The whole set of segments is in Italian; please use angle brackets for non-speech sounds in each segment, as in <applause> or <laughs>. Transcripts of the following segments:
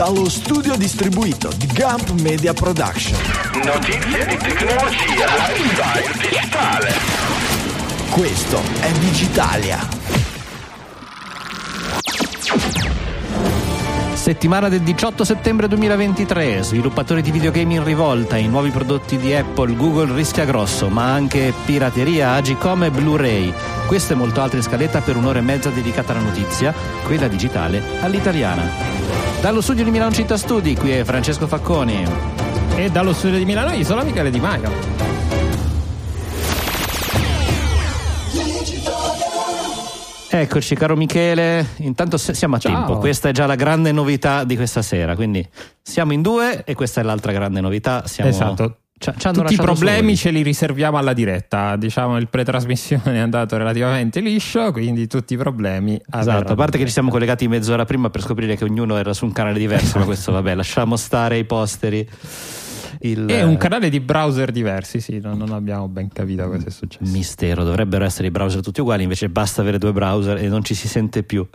dallo studio distribuito di Gump Media Production. Notizie di tecnologia, lifestyle digitale. Questo è Digitalia. Settimana del 18 settembre 2023, sviluppatori di videogame in rivolta, i nuovi prodotti di Apple, Google rischia grosso, ma anche pirateria, Agicom e Blu-ray. Questo e molto altro in scaletta per un'ora e mezza dedicata alla notizia, quella digitale all'italiana. Dallo studio di Milano Città Studi, qui è Francesco Facconi. E dallo studio di Milano Isola Michele Di Maio. Eccoci caro Michele, intanto siamo a Ciao. tempo, questa è già la grande novità di questa sera, quindi siamo in due e questa è l'altra grande novità. Siamo... Esatto. Hanno Tutti i problemi soli. ce li riserviamo alla diretta. Diciamo il pretrasmissione <laughs> è andato relativamente liscio, quindi tutti i problemi. Esatto, a parte che ci siamo collegati mezz'ora prima per scoprire che ognuno era su un canale diverso, ma questo vabbè, lasciamo stare i posteri. Il È un canale di browser diversi, sì, non, non abbiamo ben capito cosa è successo. mistero, dovrebbero essere i browser tutti uguali, invece basta avere due browser e non ci si sente più.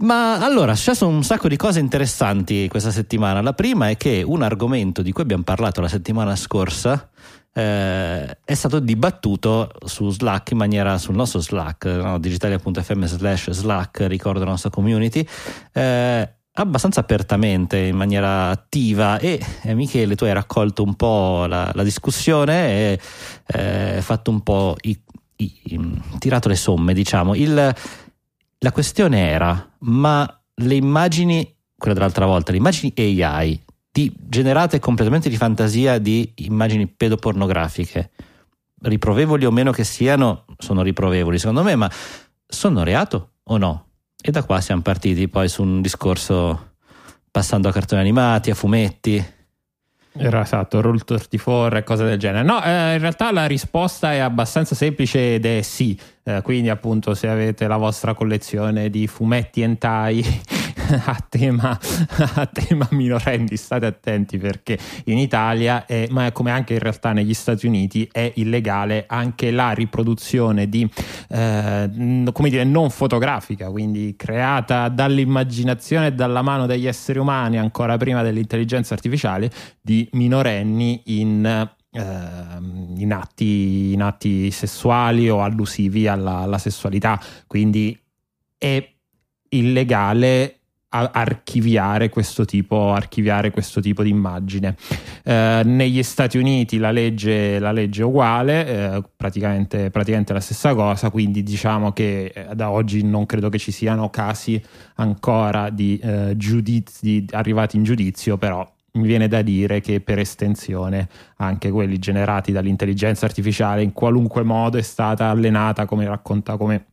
Ma allora, è successo un sacco di cose interessanti questa settimana. La prima è che un argomento di cui abbiamo parlato la settimana scorsa eh, è stato dibattuto su Slack in maniera sul nostro Slack, no? digitalia.fm slash Slack, ricordo la nostra community. eh, abbastanza apertamente, in maniera attiva e eh, Michele tu hai raccolto un po' la, la discussione e eh, fatto un po' i- i- tirato le somme diciamo Il- la questione era ma le immagini quella dell'altra volta le immagini AI di- generate completamente di fantasia di immagini pedopornografiche riprovevoli o meno che siano sono riprovevoli secondo me ma sono reato o no? E da qua siamo partiti poi su un discorso passando a cartoni animati, a fumetti. Era esatto, Rule 34 e cose del genere. No, eh, in realtà la risposta è abbastanza semplice ed è sì. Eh, quindi, appunto, se avete la vostra collezione di fumetti hentai <laughs> a tema, a tema minorenni, state attenti perché in Italia, è- ma come anche in realtà negli Stati Uniti, è illegale anche la riproduzione di, eh, come dire, non fotografica, quindi creata dall'immaginazione e dalla mano degli esseri umani ancora prima dell'intelligenza artificiale di minorenni in, in atti, in atti sessuali o allusivi alla, alla sessualità. Quindi è illegale archiviare questo tipo, archiviare questo tipo di immagine. Eh, negli Stati Uniti la legge, la legge è uguale, eh, praticamente, praticamente la stessa cosa, quindi diciamo che eh, da oggi non credo che ci siano casi ancora di eh, giudizi arrivati in giudizio, però mi viene da dire che per estensione anche quelli generati dall'intelligenza artificiale in qualunque modo è stata allenata come racconta come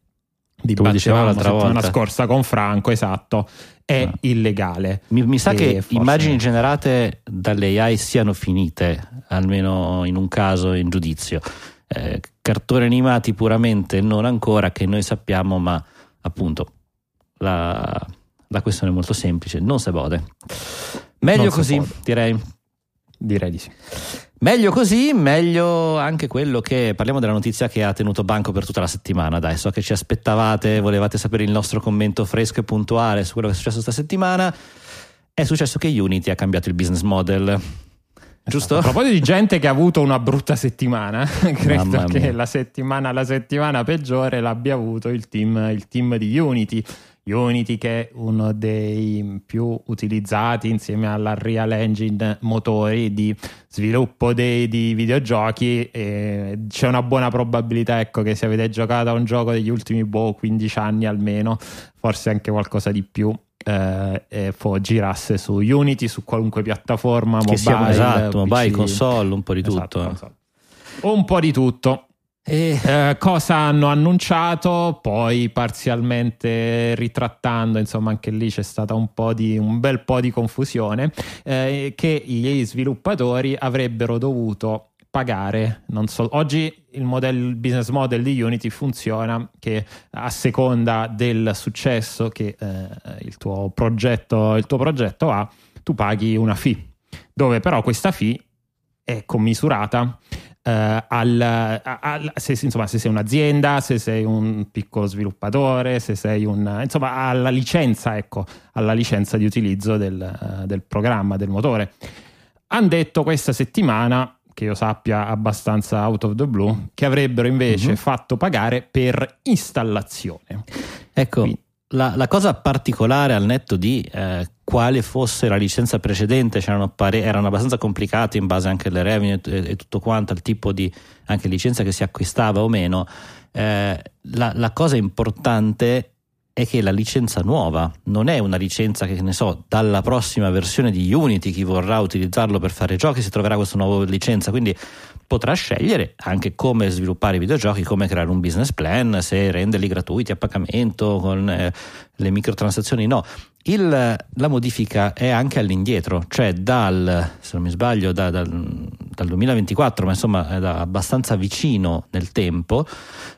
dibattevamo l'altra settimana volta. scorsa con Franco, esatto, è Ah. illegale. Mi, mi sa che forse- immagini generate dalle AI siano finite, almeno in un caso in giudizio. Eh, cartoni animati puramente non ancora, che noi sappiamo, ma appunto la, la questione è molto semplice, non se bode. Meglio così, direi. Direi di sì. Meglio così, meglio anche quello che parliamo della notizia che ha tenuto banco per tutta la settimana. Dai, so che ci aspettavate, volevate sapere il nostro commento fresco e puntuale su quello che è successo questa settimana. È successo che Unity ha cambiato il business model. Giusto? A proposito di gente che ha avuto una brutta settimana, <laughs> credo che la settimana, la settimana peggiore l'abbia avuto il team, il team di Unity. Unity che è uno dei più utilizzati insieme alla Real Engine motori di sviluppo dei, di videogiochi e c'è una buona probabilità ecco, che se avete giocato a un gioco degli ultimi boh, 15 anni almeno forse anche qualcosa di più eh, girasse su Unity su qualunque piattaforma che mobile, sia esatto, mobile, PC. console, un po' di Esatto, tutto. console. un po' di tutto E eh, cosa hanno annunciato, poi parzialmente ritrattando, insomma anche lì c'è stata un, di, un bel po' di confusione, eh, che gli sviluppatori avrebbero dovuto pagare, so, oggi il, modello, business model di Unity funziona che a seconda del successo che eh, il, tuo progetto, il tuo progetto ha, tu paghi una fee, dove però questa fee è commisurata eh, al, al, se, insomma, se sei un'azienda, se sei un piccolo sviluppatore, se sei un insomma alla licenza, ecco, alla licenza di utilizzo del, del programma, del motore. Hanno detto questa settimana che io sappia abbastanza out of the blue, che avrebbero invece uh-huh. fatto pagare per installazione. Ecco, Quindi, la, la, cosa particolare al netto di eh, quale fosse la licenza precedente, pare- erano abbastanza complicate in base anche alle revenue e, e, tutto quanto, al tipo di anche licenza che si acquistava o meno. Eh, la, la cosa importante è che la licenza nuova non è una licenza che, ne so, dalla prossima versione di Unity chi vorrà utilizzarlo per fare giochi si troverà questa nuova licenza, quindi potrà scegliere anche come sviluppare i videogiochi, come creare un business plan, se renderli gratuiti a pagamento con eh, le microtransazioni, no. Il, la modifica è anche all'indietro, cioè dal, se non mi sbaglio, da, dal, dal 2024, ma insomma è abbastanza vicino nel tempo.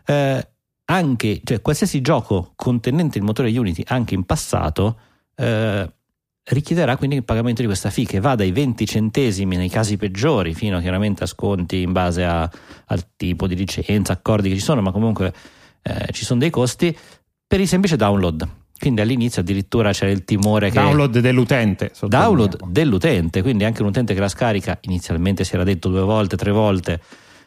Eh, anche, cioè, qualsiasi gioco contenente il motore Unity anche in passato eh, richiederà quindi il pagamento di questa fee che va dai 20 centesimi nei casi peggiori fino chiaramente a sconti in base a, al tipo di licenza, accordi che ci sono, ma comunque eh, ci sono dei costi per il semplice download. Quindi all'inizio addirittura c'era il timore che... Download dell'utente. Download dell'utente, quindi anche un utente che la scarica, inizialmente si era detto due volte, tre volte,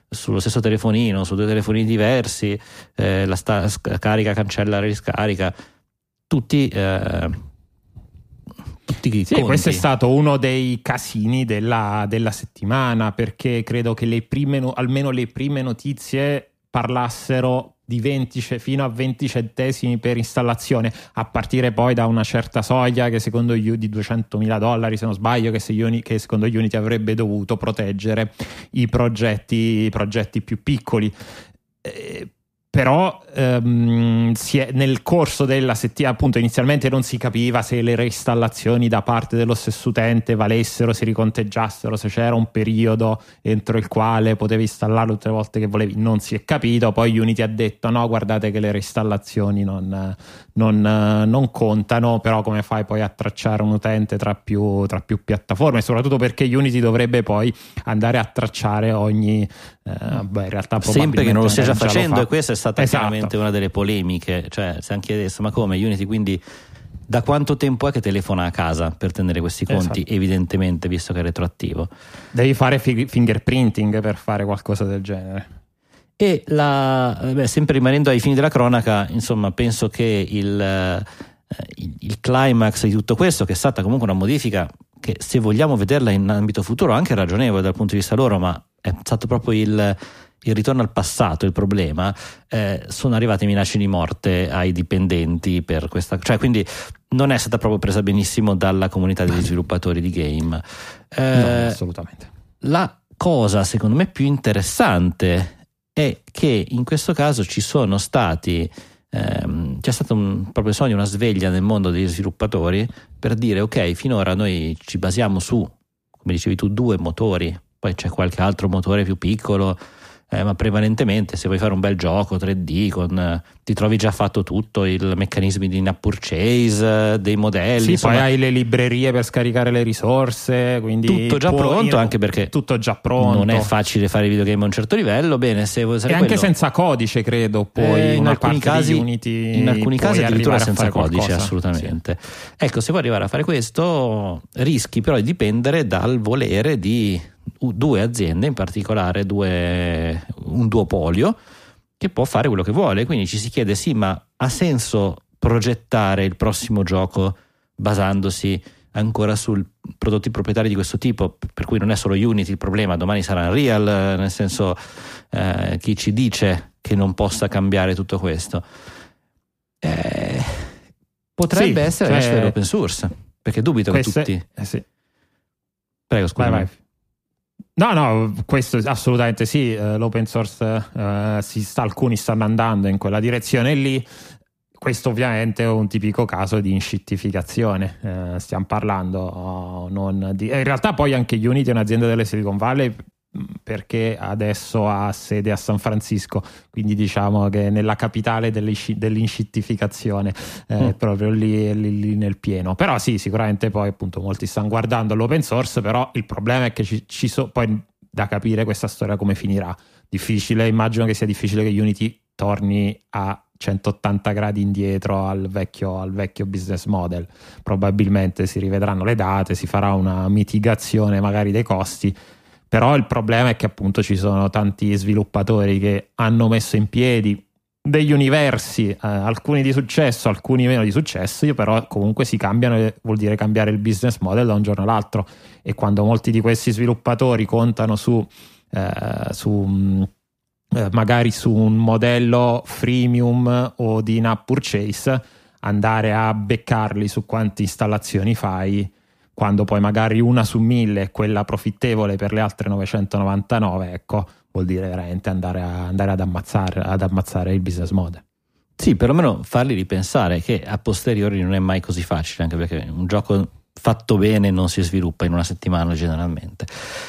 sullo stesso telefonino, su due telefonini diversi, eh, la sta- carica, cancella, riscarica, tutti... Eh, tutti sì, questo è stato uno dei casini della, della settimana perché credo che le prime, almeno le prime notizie parlassero di 20, fino a 20 centesimi per installazione, a partire poi da una certa soglia che secondo di 200.000 dollari, se non sbaglio, che, Uni, che secondo Unity avrebbe dovuto proteggere i progetti, i progetti più piccoli. Eh, però ehm, è, nel corso della settimana, appunto, inizialmente non si capiva se le reinstallazioni da parte dello stesso utente valessero, si riconteggiassero, se c'era un periodo entro il quale potevi installarlo tutte le volte che volevi, non si è capito. Poi Unity ha detto: no, guardate che le reinstallazioni non, non, non contano, però come fai poi a tracciare un utente tra più, tra più piattaforme? Soprattutto perché Unity dovrebbe poi andare a tracciare ogni eh, beh, in realtà sempre che non lo stia già facendo, e questa è stata esatto. chiaramente una delle polemiche. Cioè, se anche adesso, ma come Unity quindi da quanto tempo è che telefona a casa per tenere questi conti? Esatto. Evidentemente, visto che è retroattivo. Devi fare fi- fingerprinting per fare qualcosa del genere. E la, beh, sempre rimanendo ai fini della cronaca, insomma, penso che il, eh, il, il climax di tutto questo, che è stata comunque una modifica che se vogliamo vederla in ambito futuro anche ragionevole dal punto di vista loro, ma è stato proprio il, il ritorno al passato il problema, eh, sono arrivate minacce di morte ai dipendenti per questa, cioè quindi non è stata proprio presa benissimo dalla comunità degli sviluppatori di game. Eh, no, assolutamente. La cosa secondo me più interessante è che in questo caso ci sono stati ehm, c'è stato un, proprio sogno, una sveglia nel mondo degli sviluppatori per dire ok, finora noi ci basiamo su, come dicevi tu, due motori poi c'è qualche altro motore più piccolo, eh, ma prevalentemente se vuoi fare un bel gioco 3D con, eh, ti trovi già fatto tutto, i meccanismi di in-app purchase, eh, dei modelli. Sì, insomma, poi hai le librerie per scaricare le risorse, quindi tutto già pronto, anche perché tutto già pronto. non è facile fare videogame a un certo livello. Bene, se vuoi e anche senza codice, credo. Poi eh, in, alcuni casi, Unity, in alcuni casi addirittura senza codice, qualcosa. assolutamente. Sì. Ecco, se vuoi arrivare a fare questo, rischi però di dipendere dal volere di due aziende, in particolare due, un duopolio, che può fare quello che vuole. Quindi ci si chiede: sì, ma ha senso progettare il prossimo gioco basandosi ancora su prodotti proprietari di questo tipo, per cui non è solo Unity il problema, domani sarà Unreal, nel senso eh, chi ci dice che non possa cambiare tutto questo? Eh, potrebbe sì, essere cioè, dell'open source, perché dubito che tutti... Eh sì. Prego, scusa. Vai, vai. No, no, questo assolutamente sì, uh, l'open source si sta, alcuni stanno andando in quella direzione lì. Questo ovviamente è un tipico caso di inscittificazione, uh, stiamo parlando oh, di... in realtà poi anche Unity è un'azienda delle Silicon Valley perché adesso ha sede a San Francisco, quindi diciamo che nella capitale dell'inscittificazione, eh, mm. proprio lì, lì, lì, nel pieno. Però sì, sicuramente poi appunto molti stanno guardando l'open source, però il problema è che ci, ci so, poi da capire questa storia come finirà. Difficile, immagino che sia difficile che Unity torni a 180 gradi indietro al vecchio, al vecchio, business model. Probabilmente si rivedranno le date, si farà una mitigazione magari dei costi, però il problema è che appunto ci sono tanti sviluppatori che hanno messo in piedi degli universi, eh, alcuni di successo, alcuni meno di successo, però comunque si cambiano, vuol dire cambiare il business model da un giorno all'altro. E quando molti di questi sviluppatori contano su, eh, su eh, magari su un modello freemium o di in-app purchase, andare a beccarli su quante installazioni fai, quando poi magari una su mille è quella profittevole per le altre 999, ecco, vuol dire veramente andare, a, andare ad, ammazzare, ad ammazzare il business model. Sì, perlomeno farli ripensare che a posteriori non è mai così facile, anche perché un gioco fatto bene non si sviluppa in una settimana generalmente.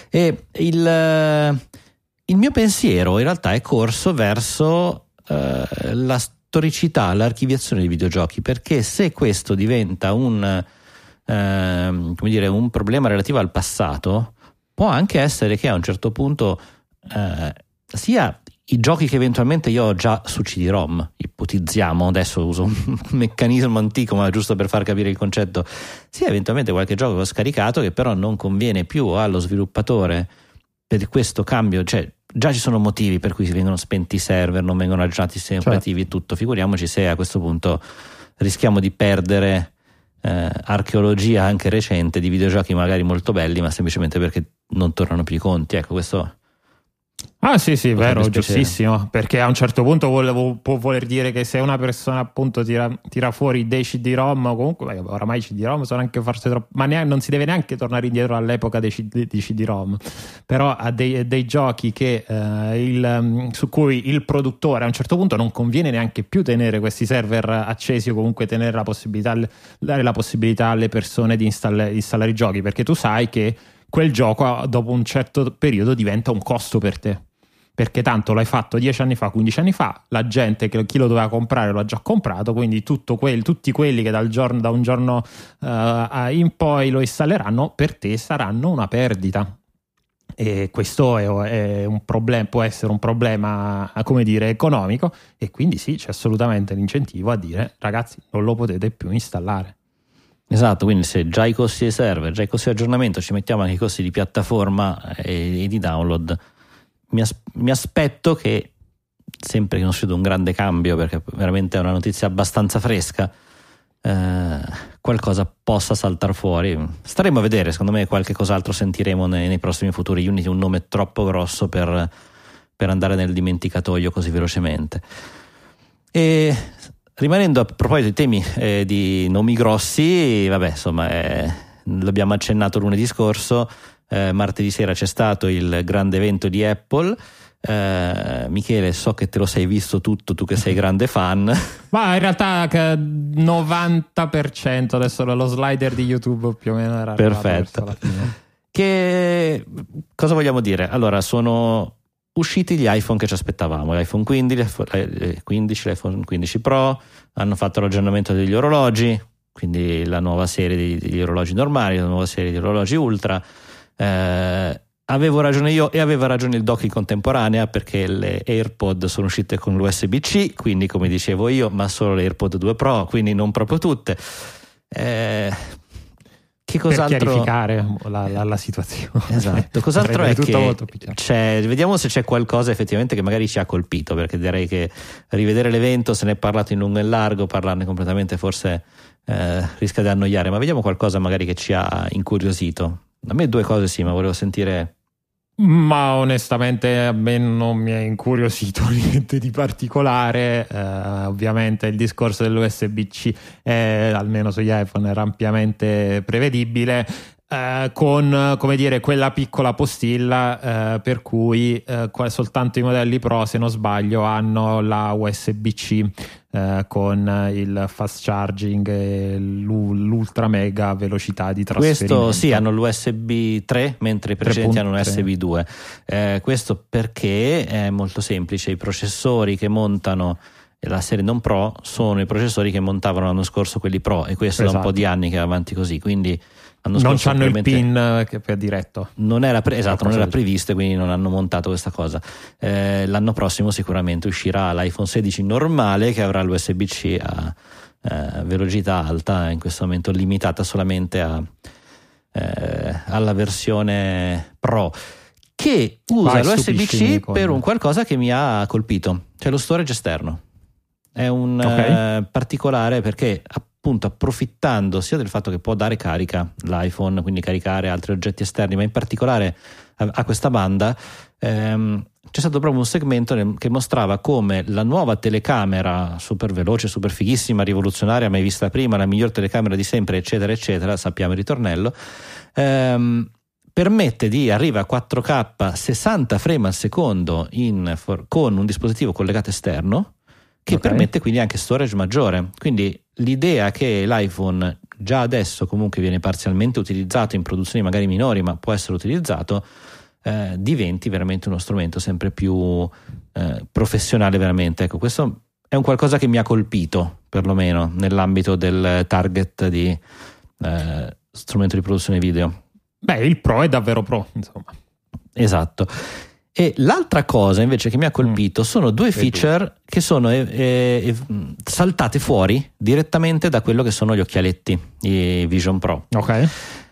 E il il mio pensiero in realtà è corso verso eh, la storicità, l'archiviazione dei videogiochi, perché se questo diventa un, eh, dire, un problema relativo al passato, può anche essere che a un certo punto eh, sia i giochi che eventualmente io ho già su CD-ROM, ipotizziamo, adesso uso un <laughs> meccanismo antico ma giusto per far capire il concetto, sia eventualmente qualche gioco che ho scaricato che però non conviene più allo sviluppatore per questo cambio, cioè già ci sono motivi per cui si vengono spenti i server, non vengono aggiornati i sistemi certo. operativi e tutto, figuriamoci se a questo punto rischiamo di perdere eh, archeologia anche recente di videogiochi magari molto belli, ma semplicemente perché non tornano più i conti. Ecco, questo Ah sì sì, vero, giustissimo, perché a un certo punto vuole, può voler dire che se una persona appunto tira, tira fuori dei CD-ROM o comunque, beh, oramai i CD-ROM sono anche forse troppo, ma neanche, non si deve neanche tornare indietro all'epoca dei, CD, dei CD-ROM, però ha dei, dei giochi che, eh, il, mm, su cui il produttore a un certo punto non conviene neanche più tenere questi server accesi o comunque tenere la possibilità, dare la possibilità alle persone di installare, installare i giochi, perché tu sai che quel gioco dopo un certo periodo diventa un costo per te perché tanto l'hai fatto 10 anni fa, 15 anni fa, la gente, che chi lo doveva comprare lo ha già comprato, quindi quel, tutti quelli che giorno, da un giorno uh, in poi lo installeranno, per te saranno una perdita. E questo è, è problem- può essere un problema, come dire, economico e quindi sì, c'è assolutamente l'incentivo a dire ragazzi non lo potete più installare. Esatto, quindi se già i costi dei server, già i costi di aggiornamento, ci mettiamo anche i costi di piattaforma e, e di download, mi, as- mi aspetto che, sempre che non sia un grande cambio, perché veramente è una notizia abbastanza fresca, eh, qualcosa possa saltare fuori. Staremo a vedere, secondo me qualche cos'altro sentiremo nei, nei prossimi futuri. Unity è un nome troppo grosso per, per andare nel dimenticatoio così velocemente. E rimanendo a proposito di temi eh, di nomi grossi, vabbè, insomma, eh, l'abbiamo accennato lunedì scorso eh, martedì sera c'è stato il grande evento di Apple. Eh, Michele, so che te lo sei visto tutto, tu che sei grande fan. <laughs> Ma in realtà 90% adesso lo slider di YouTube più o meno era perfetto. Che cosa vogliamo dire? Allora, sono usciti gli iPhone che ci aspettavamo, l'iPhone 15, l'iPhone 15, l'iPhone 15 Pro, hanno fatto l'aggiornamento degli orologi, quindi la nuova serie degli orologi normali, la nuova serie di orologi ultra eh, avevo ragione io e aveva ragione il doc in contemporanea perché le AirPod sono uscite con l'USB-C, quindi come dicevo io, ma solo le AirPod 2 Pro, quindi non proprio tutte. Eh, che cos'altro... Per chiarificare la, la, la situazione. Esatto, <laughs> cos'altro è che c'è, vediamo se c'è qualcosa effettivamente che magari ci ha colpito, perché direi che rivedere l'evento, se ne è parlato in lungo e in largo, parlarne completamente forse eh, rischia di annoiare, ma vediamo qualcosa magari che ci ha incuriosito. A me due cose sì, ma volevo sentire. Ma onestamente a me non mi è incuriosito <laughs> niente di particolare. Eh, ovviamente il discorso dell'USB-C, è, almeno sugli iPhone, era ampiamente prevedibile. Eh, con come dire quella piccola postilla eh, per cui eh, soltanto i modelli Pro se non sbaglio hanno la USB-C eh, con il fast charging e l'ultra mega velocità di trasferimento questo sì hanno l'USB 3 mentre i precedenti hanno l'USB 2 eh, questo perché è molto semplice i processori che montano la serie non Pro sono i processori che montavano l'anno scorso quelli Pro e questo esatto. da un po' di esatto. anni che va avanti così quindi non hanno il pin eh, che per diretto. non era, pre- esatto, non era previsto quindi non hanno montato questa cosa. Eh, l'anno prossimo sicuramente uscirà l'iPhone 16 normale che avrà l'USB-C a eh, velocità alta, in questo momento limitata solamente a, eh, alla versione Pro. Che usa Vai, l'USB-C per un qualcosa che mi ha colpito, cioè lo storage esterno. È un Ok. eh, particolare perché appunto approfittando sia del fatto che può dare carica l'iPhone, quindi caricare altri oggetti esterni, ma in particolare a, a questa banda ehm, c'è stato proprio un segmento nel- che mostrava come la nuova telecamera super veloce, super fighissima, rivoluzionaria, mai vista prima, la miglior telecamera di sempre, eccetera, eccetera, sappiamo il ritornello, ehm, permette di arrivare a 4K 60 frame al secondo in for- con un dispositivo collegato esterno che Ok. permette quindi anche storage maggiore. Quindi l'idea che l'iPhone già adesso comunque viene parzialmente utilizzato in produzioni magari minori, ma può essere utilizzato, eh, diventi veramente uno strumento sempre più eh, professionale veramente. Ecco, questo è un qualcosa che mi ha colpito, perlomeno nell'ambito del target di eh, strumento di produzione video. Beh, il Pro è davvero Pro, insomma. Esatto. E l'altra cosa invece che mi ha colpito sono due feature che sono eh, eh, mh, saltate fuori direttamente da quello che sono gli occhialetti, i Vision Pro. Ok.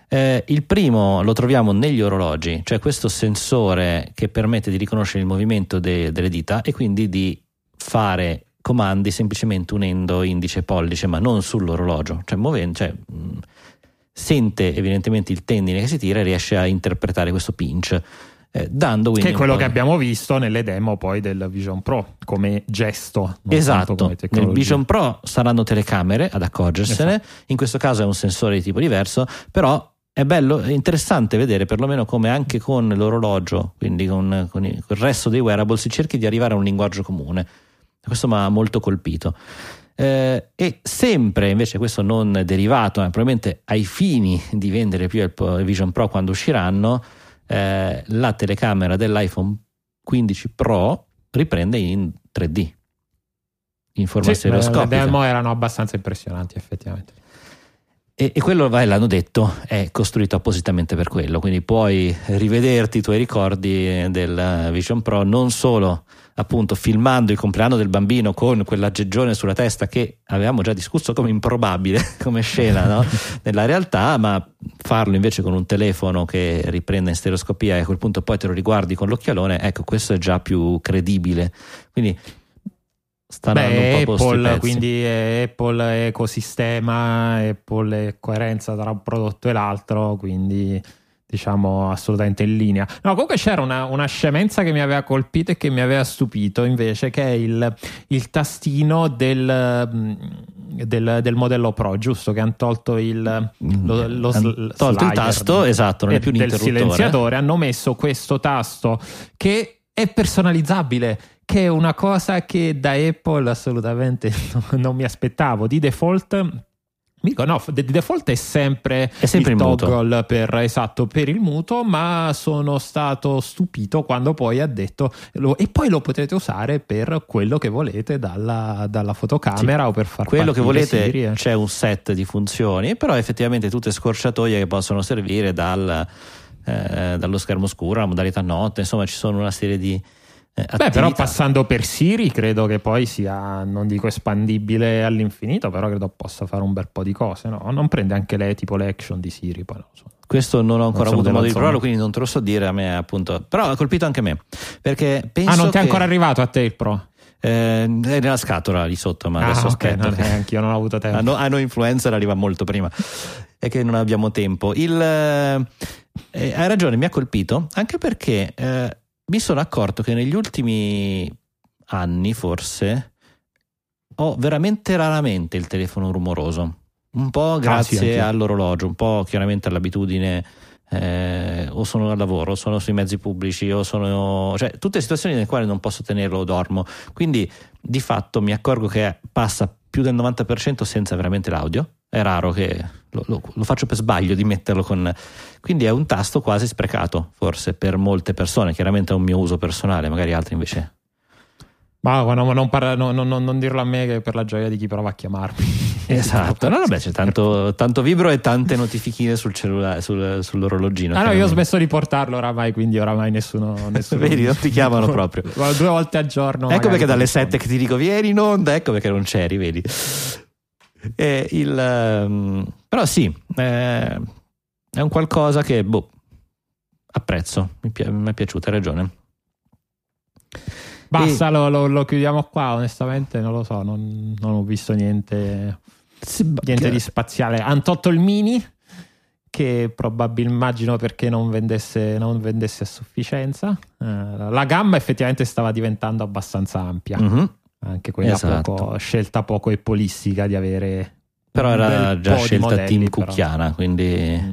Eh, il primo lo troviamo negli orologi, cioè questo sensore che permette di riconoscere il movimento de- delle dita e quindi di fare comandi semplicemente unendo indice e pollice, ma non sull'orologio, cioè, muovendo, cioè mh, sente evidentemente il tendine che si tira e riesce a interpretare questo pinch. Eh, dando Che è quello che abbiamo visto nelle demo poi del Vision Pro come gesto. Esatto, come nel. Vision Pro saranno telecamere ad accorgersene, Esatto. in questo caso è un sensore di tipo diverso, però è bello, è interessante vedere perlomeno come anche con l'orologio, quindi con, con il resto dei wearable, si cerchi di arrivare a un linguaggio comune. Questo mi ha molto colpito. Eh, e sempre invece questo non derivato, ma probabilmente ai fini di vendere più il Vision Pro quando usciranno, eh, la telecamera dell'iPhone 15 Pro riprende in 3D in forma Sì, le stereoscopica. demo erano abbastanza impressionanti effettivamente. E, e quello, vai, l'hanno detto, è costruito appositamente per quello, quindi puoi rivederti i tuoi ricordi del Vision Pro non solo appunto filmando il compleanno del bambino con quell'aggeggione sulla testa che avevamo già discusso come improbabile <laughs> come scena no? nella realtà, ma farlo invece con un telefono che riprende in stereoscopia e a quel punto poi te lo riguardi con l'occhialone, ecco questo è già più credibile. Quindi stanno andando Beh, Apple, quindi è Apple è ecosistema, Apple è coerenza tra un prodotto e l'altro, quindi diciamo assolutamente in linea. No, comunque c'era una, una scemenza che mi aveva colpito e che mi aveva stupito invece, che è il, il tastino del, mm, del, del modello Pro, giusto? Che hanno tolto il, lo, lo Hanno sl- tolto il tasto, esatto, non è e più un del silenziatore, hanno messo questo tasto che è personalizzabile che è una cosa che da Apple assolutamente <laughs> non mi aspettavo. Di default, mi dico no, di default è sempre, È sempre il toggle per, esatto, per il muto, ma sono stato stupito quando poi ha detto lo- e poi lo potrete usare per quello che volete dalla, dalla fotocamera o per far quello che volete Siri, eh. c'è un set di funzioni però effettivamente tutte scorciatoie che possono servire dal, eh, dallo schermo scuro alla modalità notte insomma ci sono una serie di eh, Beh, però attività. passando per Siri credo che poi sia, non dico espandibile all'infinito, però credo possa fare un bel po' di cose. No? Non prende anche le tipo le action di Siri, poi non so. questo non ho ancora Non avuto modo di provarlo quindi non te lo so dire a me appunto però ha colpito anche me perché penso ah, non ti è che- ancora arrivato a te il Pro? eh, è nella scatola lì sotto ma ah, adesso ok, aspetto non che- è, anch'io non ho avuto tempo. <laughs> a, no- a noi influencer arriva molto prima e che non abbiamo tempo. Il, eh, eh, hai ragione, mi ha colpito anche perché eh, mi sono accorto che negli ultimi anni, forse, ho veramente raramente il telefono rumoroso. Un po' grazie sì, anch'io. all'orologio, un po' chiaramente all'abitudine. eh, o sono al lavoro, o sono sui mezzi pubblici, o sono cioè tutte situazioni nelle quali non posso tenerlo o dormo. Quindi di fatto mi accorgo che passa più del 90% senza veramente l'audio. È raro che lo, lo- lo faccio per sbaglio di metterlo con. Quindi è un tasto quasi sprecato, forse per molte persone. Chiaramente è un mio uso personale, magari altri invece. Ma no, non, parla, no, no, non, dirlo a me che per la gioia di chi prova a chiamarmi. <laughs> Esatto, no, vabbè, c'è tanto, tanto, vibro e tante notifichine sul cellulare, sul, sull'orologino. Ah, no, io ho smesso di portarlo oramai, quindi oramai nessuno. nessuno <laughs> Vedi, non ti chiamano proprio. Due volte al giorno. Ecco perché dalle 7 che ti dico vieni in onda, ecco perché non c'eri, vedi. Eh, il, um, però sì, eh, è un qualcosa che boh, apprezzo, mi, pi- mi è piaciuta, hai ragione. Basta, e... lo, lo, lo, chiudiamo qua. Onestamente, non lo so, non, non ho visto niente, niente di spaziale. Hanno tolto il mini, che probabilmente immagino perché non vendesse, non vendesse a sufficienza. Eh, la gamma effettivamente stava diventando abbastanza ampia. Mm-hmm. Anche quella esatto. poco, scelta poco epolistica di avere. Però era già scelta team Cucchiana, quindi. Mm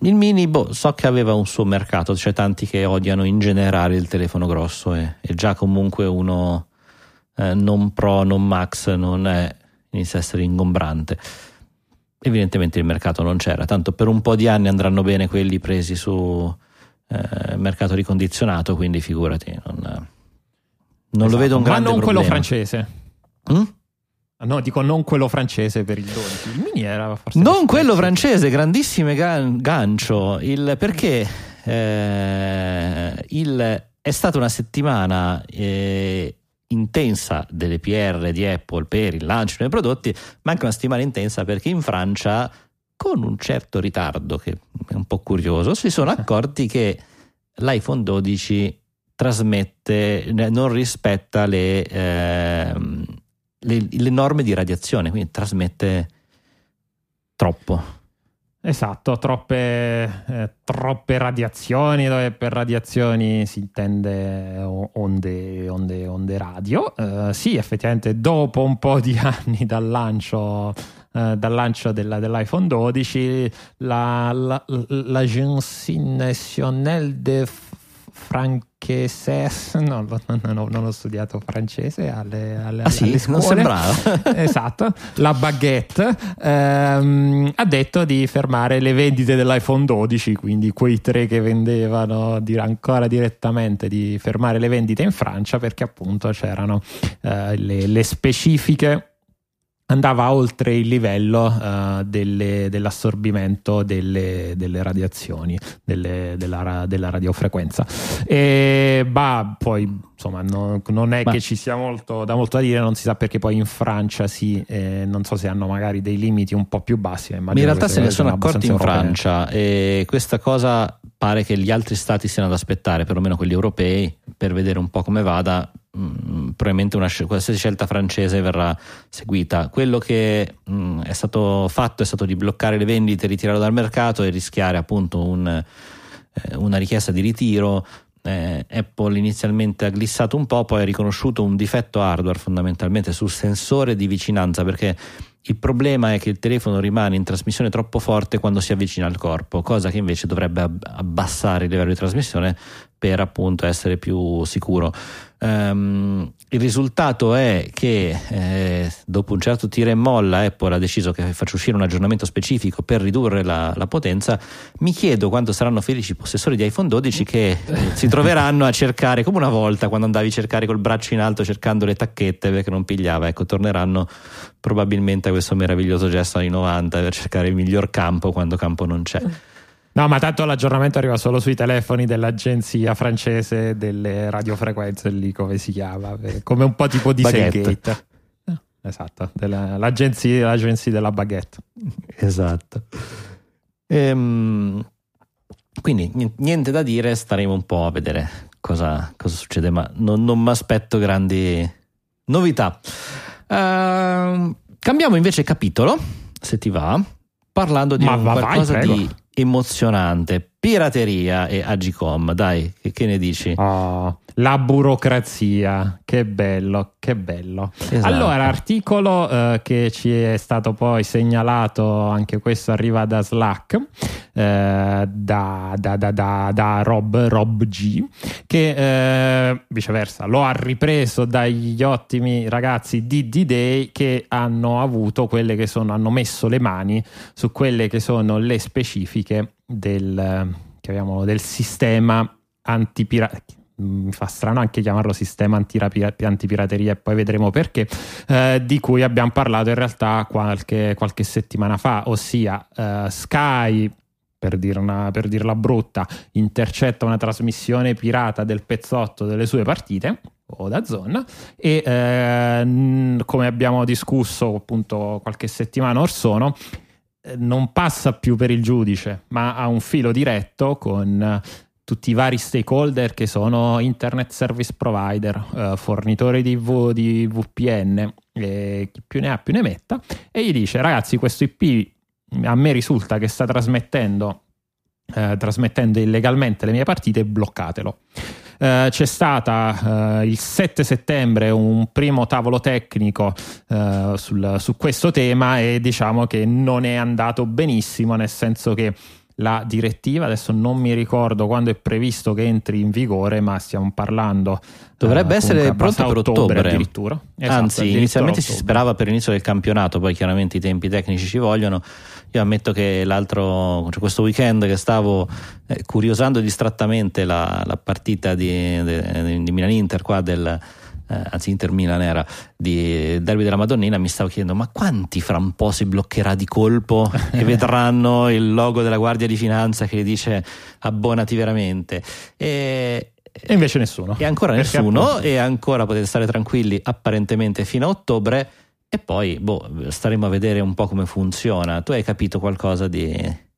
il mini, boh, so che aveva un suo mercato, c'è tanti che odiano in generale il telefono grosso e, e già comunque uno eh, non pro, non max, non è, inizia a essere ingombrante. Evidentemente il mercato non c'era, tanto per un po' di anni andranno bene quelli presi su eh, mercato ricondizionato, quindi figurati, non, non esatto, lo vedo un grande Ma non problema. quello francese. Mm? No, dico non quello francese per il 12. Il mini era forse. Non quello francese, grandissimo gan- gancio. Il, perché eh, il, è stata una settimana eh, intensa delle PR di Apple per il lancio dei prodotti, ma anche una settimana intensa perché in Francia, con un certo ritardo, che è un po' curioso, si sono accorti che l'iPhone 12 trasmette, non rispetta le. Eh, le, le norme di radiazione, quindi trasmette troppo. Esatto, troppe, eh, troppe, radiazioni, dove per radiazioni si intende onde, onde, onde radio. Uh, sì, effettivamente dopo un po' di <laughs> anni dal lancio, uh, dal lancio della, dell'iPhone 12, la, la, l'Agence Nationale de Franchese, no, no, no, non ho studiato francese alle, alle, ah, sì? alle scuole. Non sembrava. <laughs> esatto, la baguette ehm, ha detto di fermare le vendite dell'iPhone 12, quindi quei tre che vendevano di, ancora direttamente di fermare le vendite in Francia perché appunto c'erano eh, le, le specifiche andava oltre il livello uh, delle, dell'assorbimento delle, delle radiazioni delle, della, della, radiofrequenza e bah, poi insomma no, non è Beh. che ci sia molto da molto da dire non si sa perché poi in Francia sì eh, non so se hanno magari dei limiti un po' più bassi ma in realtà se ne sono accorti in Francia e questa cosa pare che gli altri stati siano ad aspettare perlomeno quelli europei per vedere un po' come vada Mm, probabilmente una qualsiasi scelta francese verrà seguita. Quello che mh, mm, è stato fatto è stato di bloccare le vendite, ritirarlo dal mercato e rischiare appunto un, eh, una richiesta di ritiro. Eh, Apple inizialmente ha glissato un po', poi ha riconosciuto un difetto hardware fondamentalmente sul sensore di vicinanza perché il problema è che il telefono rimane in trasmissione troppo forte quando si avvicina al corpo, cosa che invece dovrebbe abbassare il livello di trasmissione per appunto essere più sicuro. Um, il risultato è che eh, dopo un certo tira e molla Apple ha deciso che faccia uscire un aggiornamento specifico per ridurre la, la potenza. Mi chiedo quando saranno felici i possessori di iPhone 12 che eh, si troveranno a cercare come una volta quando andavi a cercare col braccio in alto cercando le tacchette perché non pigliava. Ecco, torneranno probabilmente a questo meraviglioso gesto anni 90 per cercare il miglior campo quando campo non c'è. No, ma tanto l'aggiornamento arriva solo sui telefoni dell'agenzia francese delle radiofrequenze, lì come si chiama, come un po' tipo di Seagate. Eh, esatto, della, l'agenzia, l'agenzia, della baguette. Esatto. Ehm, quindi niente da dire, staremo un po' a vedere cosa, cosa succede, ma non, non mi aspetto grandi novità. Uh, cambiamo invece capitolo, se ti va, parlando di un, qualcosa vai, di emozionante. Pirateria e Agicom, dai, che, ne dici? Oh, la burocrazia, che bello, che bello. Esatto. Allora, articolo eh, che ci è stato poi segnalato, anche questo arriva da Slack, eh, da, da, da, da, Rob, Rob G, che eh, viceversa lo ha ripreso dagli ottimi ragazzi di D-Day che hanno avuto quelle che sono, hanno messo le mani su quelle che sono le specifiche del, del sistema antipirateria mi fa strano anche chiamarlo sistema antipirateria e poi vedremo perché, eh, di cui abbiamo parlato in realtà qualche, qualche settimana fa, ossia eh, Sky per, dirla, per dirla brutta, intercetta una trasmissione pirata del pezzotto delle sue partite o da zona e eh, come abbiamo discusso appunto qualche settimana or sono eh, non passa più per il giudice ma ha un filo diretto con tutti i vari stakeholder che sono internet service provider, eh, fornitori di, v, di VPN, e chi più ne ha più ne metta, e gli dice ragazzi questo IP a me risulta che sta trasmettendo, eh, trasmettendo illegalmente le mie partite, bloccatelo. Uh, c'è stata uh, il 7 settembre un primo tavolo tecnico uh, sul, su questo tema e diciamo che non è andato benissimo, nel senso che la direttiva, adesso non mi ricordo quando è previsto che entri in vigore, ma stiamo parlando. Dovrebbe uh, essere pronto per ottobre, ottobre addirittura. Esatto, Anzi, addirittura inizialmente ottobre. si sperava per l'inizio del campionato, poi chiaramente i tempi tecnici ci vogliono. Io ammetto che l'altro, cioè questo weekend che stavo eh, curiosando distrattamente la, la partita di, di, di Milan Inter qua del eh, anzi Inter Milan era di Derby della Madonnina, mi stavo chiedendo ma quanti fra un po' si bloccherà di colpo <laughs> e vedranno il logo della Guardia di Finanza che dice abbonati veramente. E, e invece nessuno. E ancora nessuno appunto... e ancora potete stare tranquilli apparentemente fino a ottobre e poi boh, staremo a vedere un po' come funziona. Tu hai capito qualcosa di...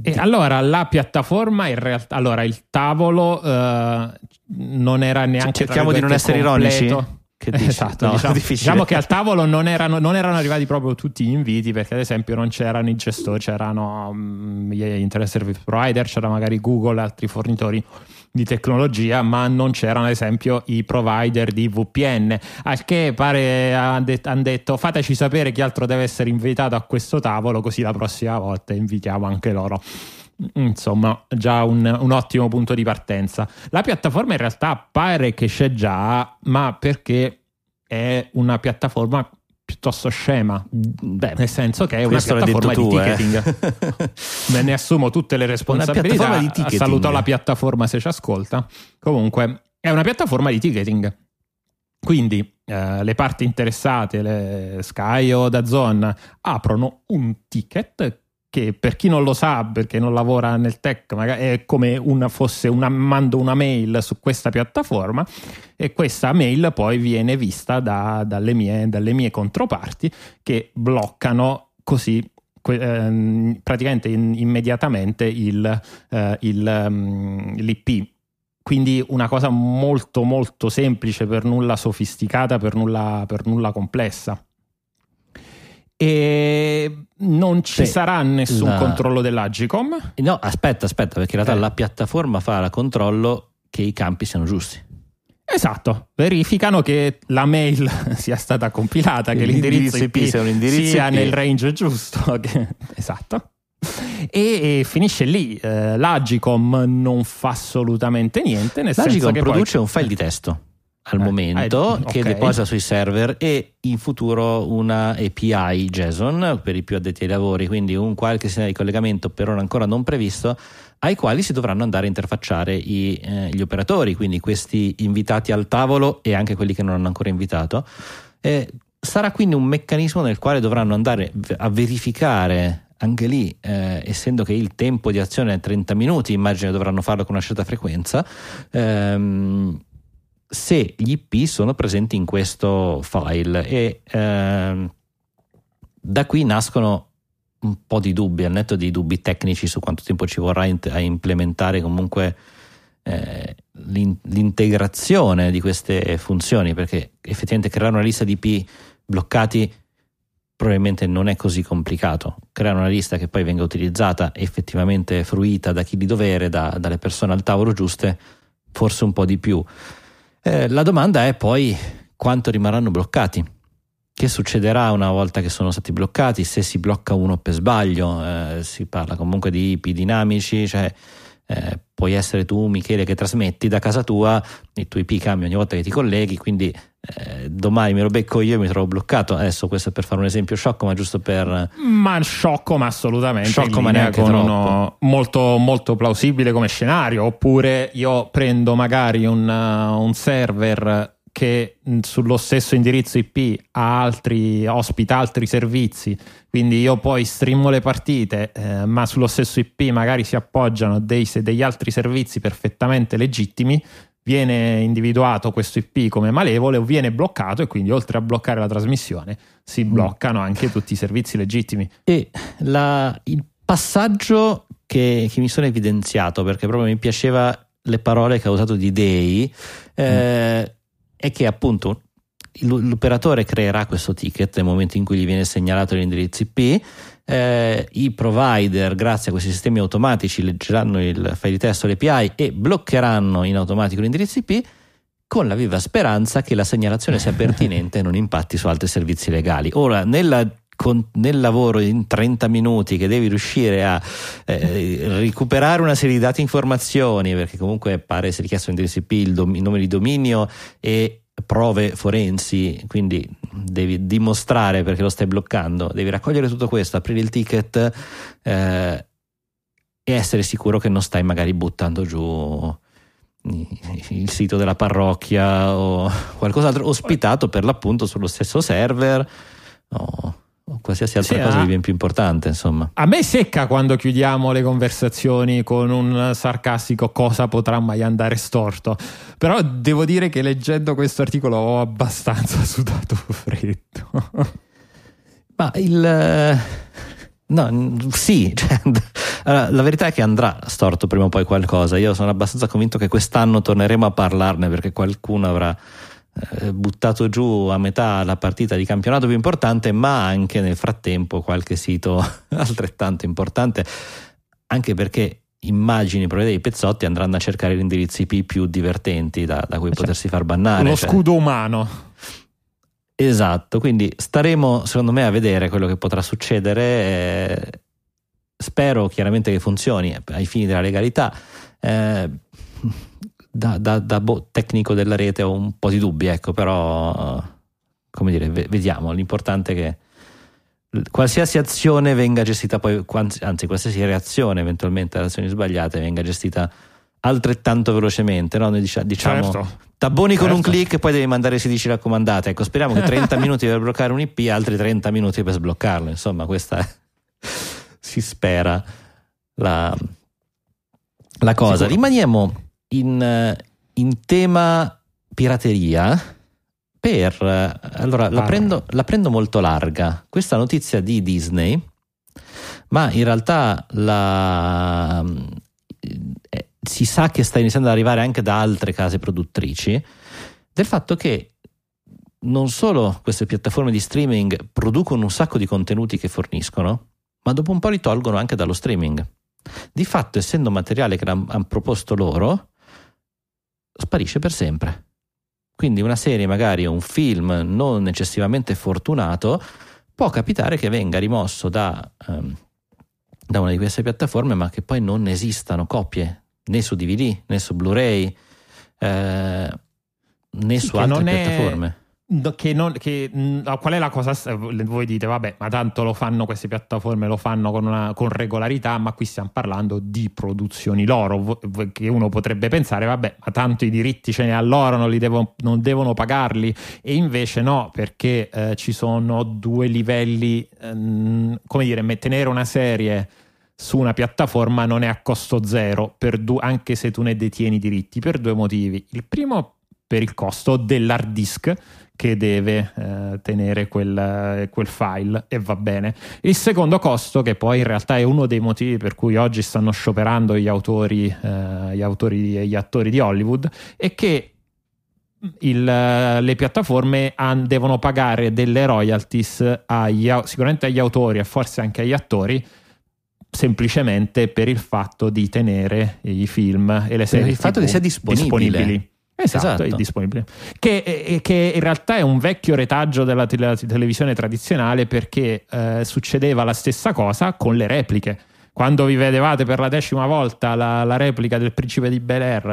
E allora la piattaforma in realtà, allora il tavolo uh, non era neanche cerchiamo di non essere completo. ironici. Che dici? <laughs> Esatto, no, diciamo, <laughs> diciamo, che al tavolo non erano, non erano, arrivati proprio tutti gli inviti perché ad esempio non c'erano i gestori, c'erano um, gli internet service provider, c'era magari Google e altri fornitori di tecnologia, ma non c'erano ad esempio i provider di VPN. Al che pare hanno detto fateci sapere chi altro deve essere invitato a questo tavolo, così la prossima volta invitiamo anche loro. Insomma, già un, un ottimo punto di partenza. La piattaforma in realtà pare che c'è già, ma perché è una piattaforma piuttosto scema, Beh, nel senso che è una piattaforma tu, di eh. ticketing. Eh. <laughs> Me ne assumo tutte le responsabilità. Saluto la piattaforma se ci ascolta. Comunque, è una piattaforma di ticketing. Quindi eh, le parti interessate, le Sky o Dazon, aprono un ticket che per chi non lo sa perché non lavora nel tech è come una, fosse una, mando una mail su questa piattaforma e questa mail poi viene vista da, dalle, mie, dalle, mie, controparti che bloccano così eh, praticamente in, immediatamente il, eh, il, um, l'IP quindi una cosa molto molto semplice per nulla sofisticata per nulla, per nulla complessa e non ci Beh, sarà nessun la... controllo dell'Agicom. No, aspetta, aspetta, perché in realtà eh. la piattaforma fa il controllo che i campi siano giusti. Esatto, verificano che la mail <laughs> sia stata compilata, che l'indirizzo, IP, IP sia, un indirizzo sia IP. nel range giusto. <laughs> Esatto. E, e, finisce lì. Eh, L'Agicom non fa assolutamente niente. Nel L'Agicom senso che produce poi... un file di testo al eh, momento eh, che deposa sui server e in futuro una API JSON per i più addetti ai lavori, quindi un qualche segnale di collegamento per ora ancora non previsto ai quali si dovranno andare a interfacciare i, eh, gli operatori, quindi questi invitati al tavolo e anche quelli che non hanno ancora invitato. Eh, sarà quindi un meccanismo nel quale dovranno andare a verificare anche lì, eh, essendo che il tempo di azione è 30 minuti, immagino dovranno farlo con una certa frequenza. Ehm, se gli IP sono presenti in questo file e ehm, da qui nascono un po' di dubbi, al netto di dubbi tecnici su quanto tempo ci vorrà a implementare comunque eh, l'integrazione di queste funzioni, perché effettivamente creare una lista di IP bloccati probabilmente non è così complicato. Creare una lista che poi venga utilizzata effettivamente fruita da chi di dovere, da, dalle persone al tavolo giuste, forse un po' di più. Eh, la domanda è poi quanto rimarranno bloccati. Che succederà una volta che sono stati bloccati? Se si blocca uno per sbaglio, eh, si parla comunque di IP dinamici, cioè eh, puoi essere tu Michele che trasmetti da casa tua, i tuoi IP cambiano ogni volta che ti colleghi, quindi eh, domani me lo becco io e mi trovo bloccato. Adesso questo è per fare un esempio sciocco, ma giusto per... Ma sciocco, ma assolutamente. Sciocco, ma neanche con troppo. uno molto, molto plausibile come scenario. Oppure io prendo magari un, uh, un server che mh, sullo stesso indirizzo IP ha altri, ospita altri servizi, quindi io poi streamo le partite, eh, ma sullo stesso IP magari si appoggiano dei- degli altri servizi perfettamente legittimi. Viene individuato questo IP come malevole o viene bloccato, e quindi oltre a bloccare la trasmissione, si bloccano anche tutti i servizi legittimi. E la- il passaggio che, che mi sono evidenziato, perché proprio mi piaceva le parole che ha usato di Dei, eh, è che appunto l'operatore creerà questo ticket nel momento in cui gli viene segnalato l'indirizzo IP. Eh, I provider, grazie a questi sistemi automatici, leggeranno il file di testo l'API e bloccheranno in automatico l'indirizzo IP con la viva speranza che la segnalazione sia pertinente e non impatti su altri servizi legali. Ora, nella- con- nel lavoro in 30 minuti che devi riuscire a eh, recuperare una serie di dati e informazioni, perché comunque pare sia richiesto l'indirizzo IP, il, dom- il nome di dominio e prove forensi, quindi devi dimostrare perché lo stai bloccando, devi raccogliere tutto questo, aprire il ticket eh, e essere sicuro che non stai magari buttando giù il sito della parrocchia o qualcos'altro ospitato per l'appunto sullo stesso server o, o qualsiasi altra Sì, cosa ah. di ben più importante insomma A me secca quando chiudiamo le conversazioni con un sarcastico cosa potrà mai andare storto. Però devo dire che leggendo questo articolo ho abbastanza <laughs> sudato freddo. ma il eh, no sì <laughs> cioè, allora, la verità è che andrà storto prima o poi qualcosa io sono abbastanza convinto che quest'anno torneremo a parlarne perché qualcuno avrà eh, buttato giù a metà la partita di campionato più importante, ma anche nel frattempo qualche sito <laughs> altrettanto importante, anche perché immagini proprio dei pezzotti andranno a cercare gli indirizzi IP più divertenti da, da cui potersi far bannare. Lo cioè- scudo umano. Esatto, quindi staremo secondo me a vedere quello che potrà succedere. eh, spero chiaramente che funzioni ai fini della legalità. eh, da, da- da boh, tecnico della rete ho un po' di dubbi, ecco, però eh, come dire, ve- vediamo. L'importante è che qualsiasi azione venga gestita poi, anzi, qualsiasi reazione eventualmente ad azioni sbagliate venga gestita altrettanto velocemente. No? Noi dicia- diciamo Certo. Tabboni con un Certo. click e poi devi mandare 16 raccomandate. Ecco, speriamo che 30 <laughs> minuti per bloccare un IP, altri 30 minuti per sbloccarlo. Insomma, questa è, <laughs> si spera la, la cosa. Sicuro. Rimaniamo in, eh, in tema pirateria. Per eh, allora la Vai. prendo, la prendo molto larga. Questa notizia di Disney, ma in realtà la, eh, si sa che sta iniziando ad arrivare anche da altre case produttrici, del fatto che non solo queste piattaforme di streaming producono un sacco di contenuti che forniscono, ma dopo un po' li tolgono anche dallo streaming. Di fatto, essendo materiale che hanno proposto loro, sparisce per sempre. Quindi una serie, magari o un film non eccessivamente fortunato, può capitare che venga rimosso da, ehm, da una di queste piattaforme, ma che poi non esistano copie né su DVD né su Blu-ray eh, né Sì, su altre è- piattaforme. No, Che non, che, mh, qual è la cosa? Voi dite, vabbè, ma tanto lo fanno queste piattaforme, lo fanno con, una, con regolarità, ma qui stiamo parlando di produzioni loro, che uno potrebbe pensare, vabbè, ma tanto i diritti ce ne ha loro, non, devo- non devono pagarli, e invece no, perché eh, ci sono due livelli, ehm, come dire, me- tenere una serie su una piattaforma non è a costo zero, per du- anche se tu ne detieni i diritti, per due motivi. Il primo per il costo dell'hard disk che deve eh, tenere quel, quel file e va bene. Il secondo costo, che poi in realtà è uno dei motivi per cui oggi stanno scioperando gli autori, eh, gli autori e gli attori di Hollywood, è che il- le piattaforme han- devono pagare delle royalties agli, sicuramente agli autori e forse anche agli attori semplicemente per il fatto di tenere i film e le serie il fatto TV che sia disponibile. Esatto, Esatto. è disponibile. Che, eh, che in realtà è un vecchio retaggio della tele- televisione tradizionale perché eh, succedeva la stessa cosa con le repliche. Quando vi vedevate per la decima volta la, la replica del Principe di Bel Air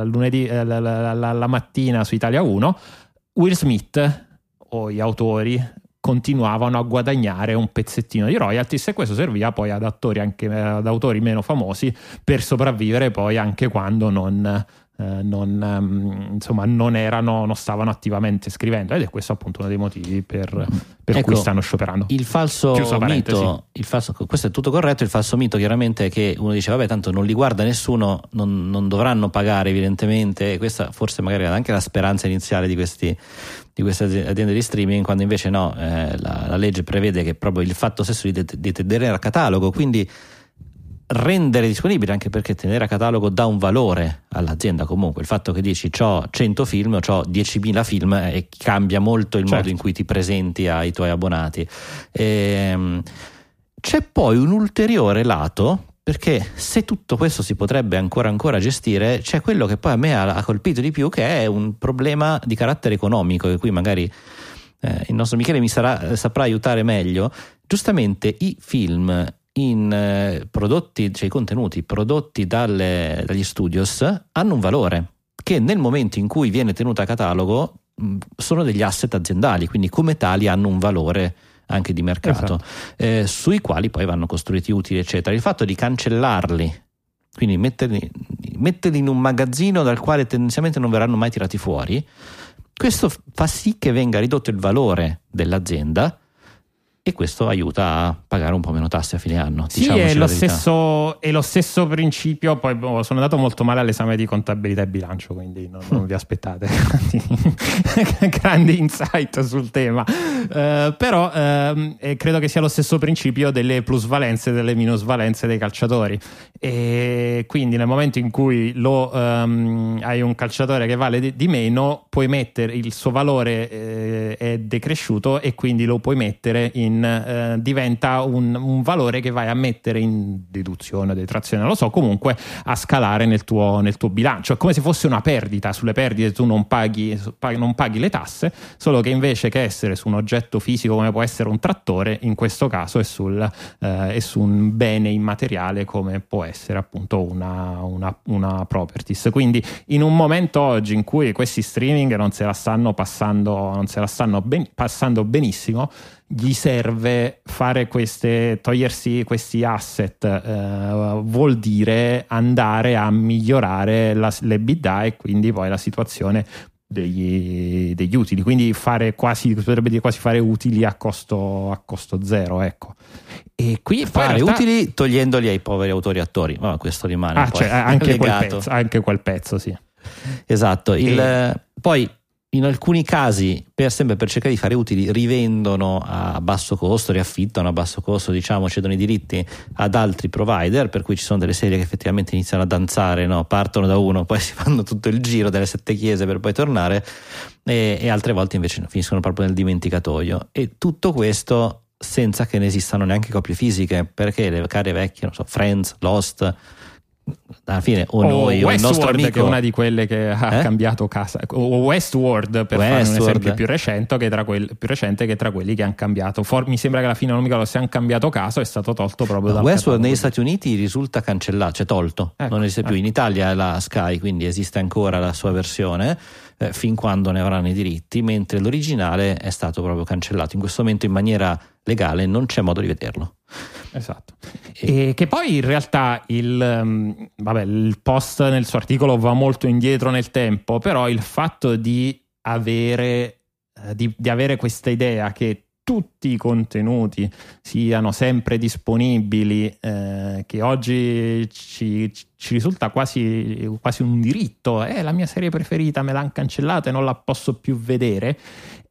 eh, lunedì, eh, la, la- la- mattina su Italia 1, Will Smith o gli autori continuavano a guadagnare un pezzettino di royalties e questo serviva poi ad, attori anche, ad autori meno famosi per sopravvivere poi anche quando non, eh, non, um, insomma, non, erano, non stavano attivamente scrivendo ed è questo appunto uno dei motivi per, per Ecco, cui stanno scioperando. Il falso mito, il falso- questo è tutto corretto. Il falso mito, chiaramente, è che uno dice: Vabbè, tanto non li guarda nessuno, non, non dovranno pagare, evidentemente. Questa forse magari era anche la speranza iniziale di, questi, di queste aziende di streaming, quando invece no, eh, la, la legge prevede che proprio il fatto stesso di, det- di tenere a catalogo, quindi rendere disponibile anche perché tenere a catalogo dà un valore all'azienda comunque. Il fatto che dici ho 100 film o ho 10.000 film e cambia molto il Certo. modo in cui ti presenti ai tuoi abbonati. Ehm, c'è poi un ulteriore lato perché se tutto questo si potrebbe ancora ancora gestire c'è quello che poi a me ha, colpito di più che è un problema di carattere economico e qui magari eh, il nostro Michele mi sarà- saprà aiutare meglio. Giustamente i film in eh, prodotti, cioè i contenuti prodotti dalle- dagli studios hanno un valore che nel momento in cui viene tenuto a catalogo mh, sono degli asset aziendali, quindi come tali hanno un valore anche di mercato, eh, sui quali poi vanno costruiti utili, eccetera. Il fatto di cancellarli, quindi metterli, metterli in un magazzino dal quale tendenzialmente non verranno mai tirati fuori, questo fa sì che venga ridotto il valore dell'azienda e questo aiuta a pagare un po' meno tasse a fine anno. Sì, è lo, stesso, è lo stesso principio. Poi boh, sono andato molto male all'esame di contabilità e bilancio, quindi non, non vi aspettate <laughs> grandi, insight sul tema. Eh, però eh, credo che sia lo stesso principio delle plusvalenze e delle minusvalenze dei calciatori. E quindi nel momento in cui lo, ehm, hai un calciatore che vale di, di meno, puoi mettere il suo valore eh, è decresciuto e quindi lo puoi mettere in eh, diventa un, un valore che vai a mettere in deduzione, detrazione, non lo so, comunque a scalare nel tuo, nel tuo bilancio. È come se fosse una perdita. Sulle perdite tu non paghi, paghi- non paghi le tasse, solo che invece che essere su un oggetto fisico come può essere un trattore, in questo caso è, sul, eh, è su un bene immateriale come può essere appunto una, una, una properties. Quindi in un momento oggi in cui questi streaming non se la stanno passando, non se la stanno ben- passando benissimo, gli serve fare queste, togliersi questi asset, eh, vuol dire andare a migliorare la, l'EBITDA e quindi poi la situazione degli, degli utili, quindi fare quasi, potrebbe dire quasi fare utili a costo, a costo zero, ecco. E qui Fare realtà- utili togliendoli ai poveri autori e attori, ma questo rimane Ah, cioè, anche, quel pezzo, anche quel pezzo, sì. Esatto, il- E- poi in alcuni casi, per, sempre per cercare di fare utili, rivendono a basso costo, riaffittano a basso costo, diciamo, cedono i diritti ad altri provider, per cui ci sono delle serie che effettivamente iniziano a danzare, no? partono da uno, <laughs> poi si fanno tutto il giro delle sette chiese per poi tornare, e, e altre volte invece no, finiscono proprio nel dimenticatoio. E tutto questo senza che ne esistano neanche copie fisiche, perché le care vecchie, non so, Friends, Lost, alla fine o noi o il nostro Westworld, amico che è una di quelle che ha Eh? cambiato casa, o Westworld per fare un Westworld. esempio più recente, che tra, quel- più recente che tra quelli che hanno cambiato. For- mi sembra che alla fine non mi ricordo se hanno cambiato caso, è stato tolto proprio dal Westworld negli. Stati Uniti risulta cancellato, cioè tolto, Ecco, non esiste più. ecco. In Italia è la Sky, quindi esiste ancora la sua versione eh, fin quando ne avranno i diritti, mentre l'originale è stato proprio cancellato. In questo momento in maniera legale non c'è modo di vederlo. Esatto. E che poi in realtà il, ehm, vabbè, il post nel suo articolo va molto indietro nel tempo, però il fatto di avere, eh, di, di avere questa idea che tutti i contenuti siano sempre disponibili, eh, che oggi ci, ci risulta quasi, quasi un diritto, è la mia serie preferita, me l'hanno cancellata e non la posso più vedere,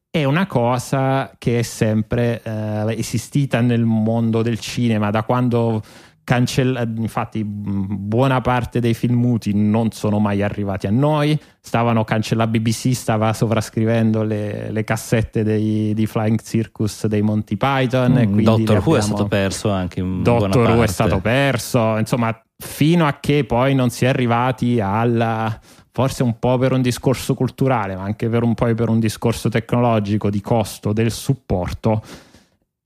è una cosa che è sempre eh, esistita nel mondo del cinema da quando cancella infatti mh, buona parte dei film muti non sono mai arrivati a noi stavano cancellando BBC stava sovrascrivendo le, le cassette dei, di Flying Circus dei Monty Python e Mm, quindi Doctor Who è stato perso anche in Doctor Who è stato perso, insomma, fino a che poi non si è arrivati alla forse un po' per un discorso culturale, ma anche per un po' per un discorso tecnologico di costo del supporto.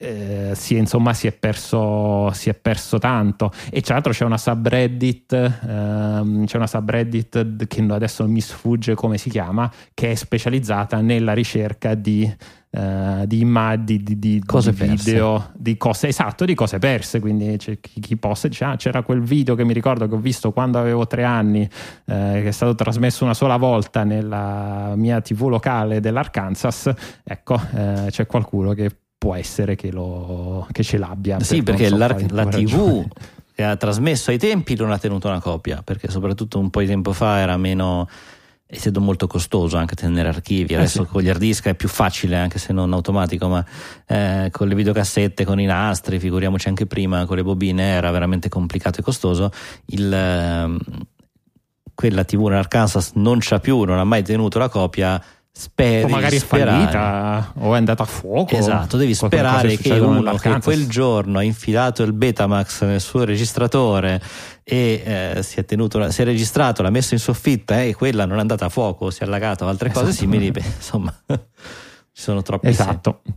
Eh, si, insomma, si, è perso, si è perso tanto e tra l'altro c'è una subreddit ehm, c'è una subreddit che adesso mi sfugge come si chiama che è specializzata nella ricerca di Uh, di immagini, di, di, cose di video, di cose, esatto, di cose perse. Quindi c'è chi, chi possa, dice, ah, c'era quel video che mi ricordo che ho visto quando avevo tre anni, eh, che è stato trasmesso una sola volta nella mia TV locale dell'Arkansas. Ecco, eh, c'è qualcuno che può essere che, lo, che ce l'abbia. Sì, per perché so la, la TV che <laughs> ha trasmesso ai tempi non ha tenuto una copia, perché soprattutto un po' di tempo fa era meno essendo molto costoso anche tenere archivi. Adesso eh sì. con gli hard disk è più facile, anche se non automatico, ma eh, con le videocassette, con i nastri, figuriamoci anche prima con le bobine, era veramente complicato e costoso. Il, eh, quella TV in Arkansas non c'ha più, non ha mai tenuto la copia speri o magari è fallita o è andata a fuoco esatto devi sperare che uno che quel giorno ha infilato il Betamax nel suo registratore e eh, si, è tenuto, si è registrato l'ha messo in soffitta eh, e quella non è andata a fuoco si è allagato o altre esatto. cose simili beh, insomma <laughs> ci sono troppi esatto se.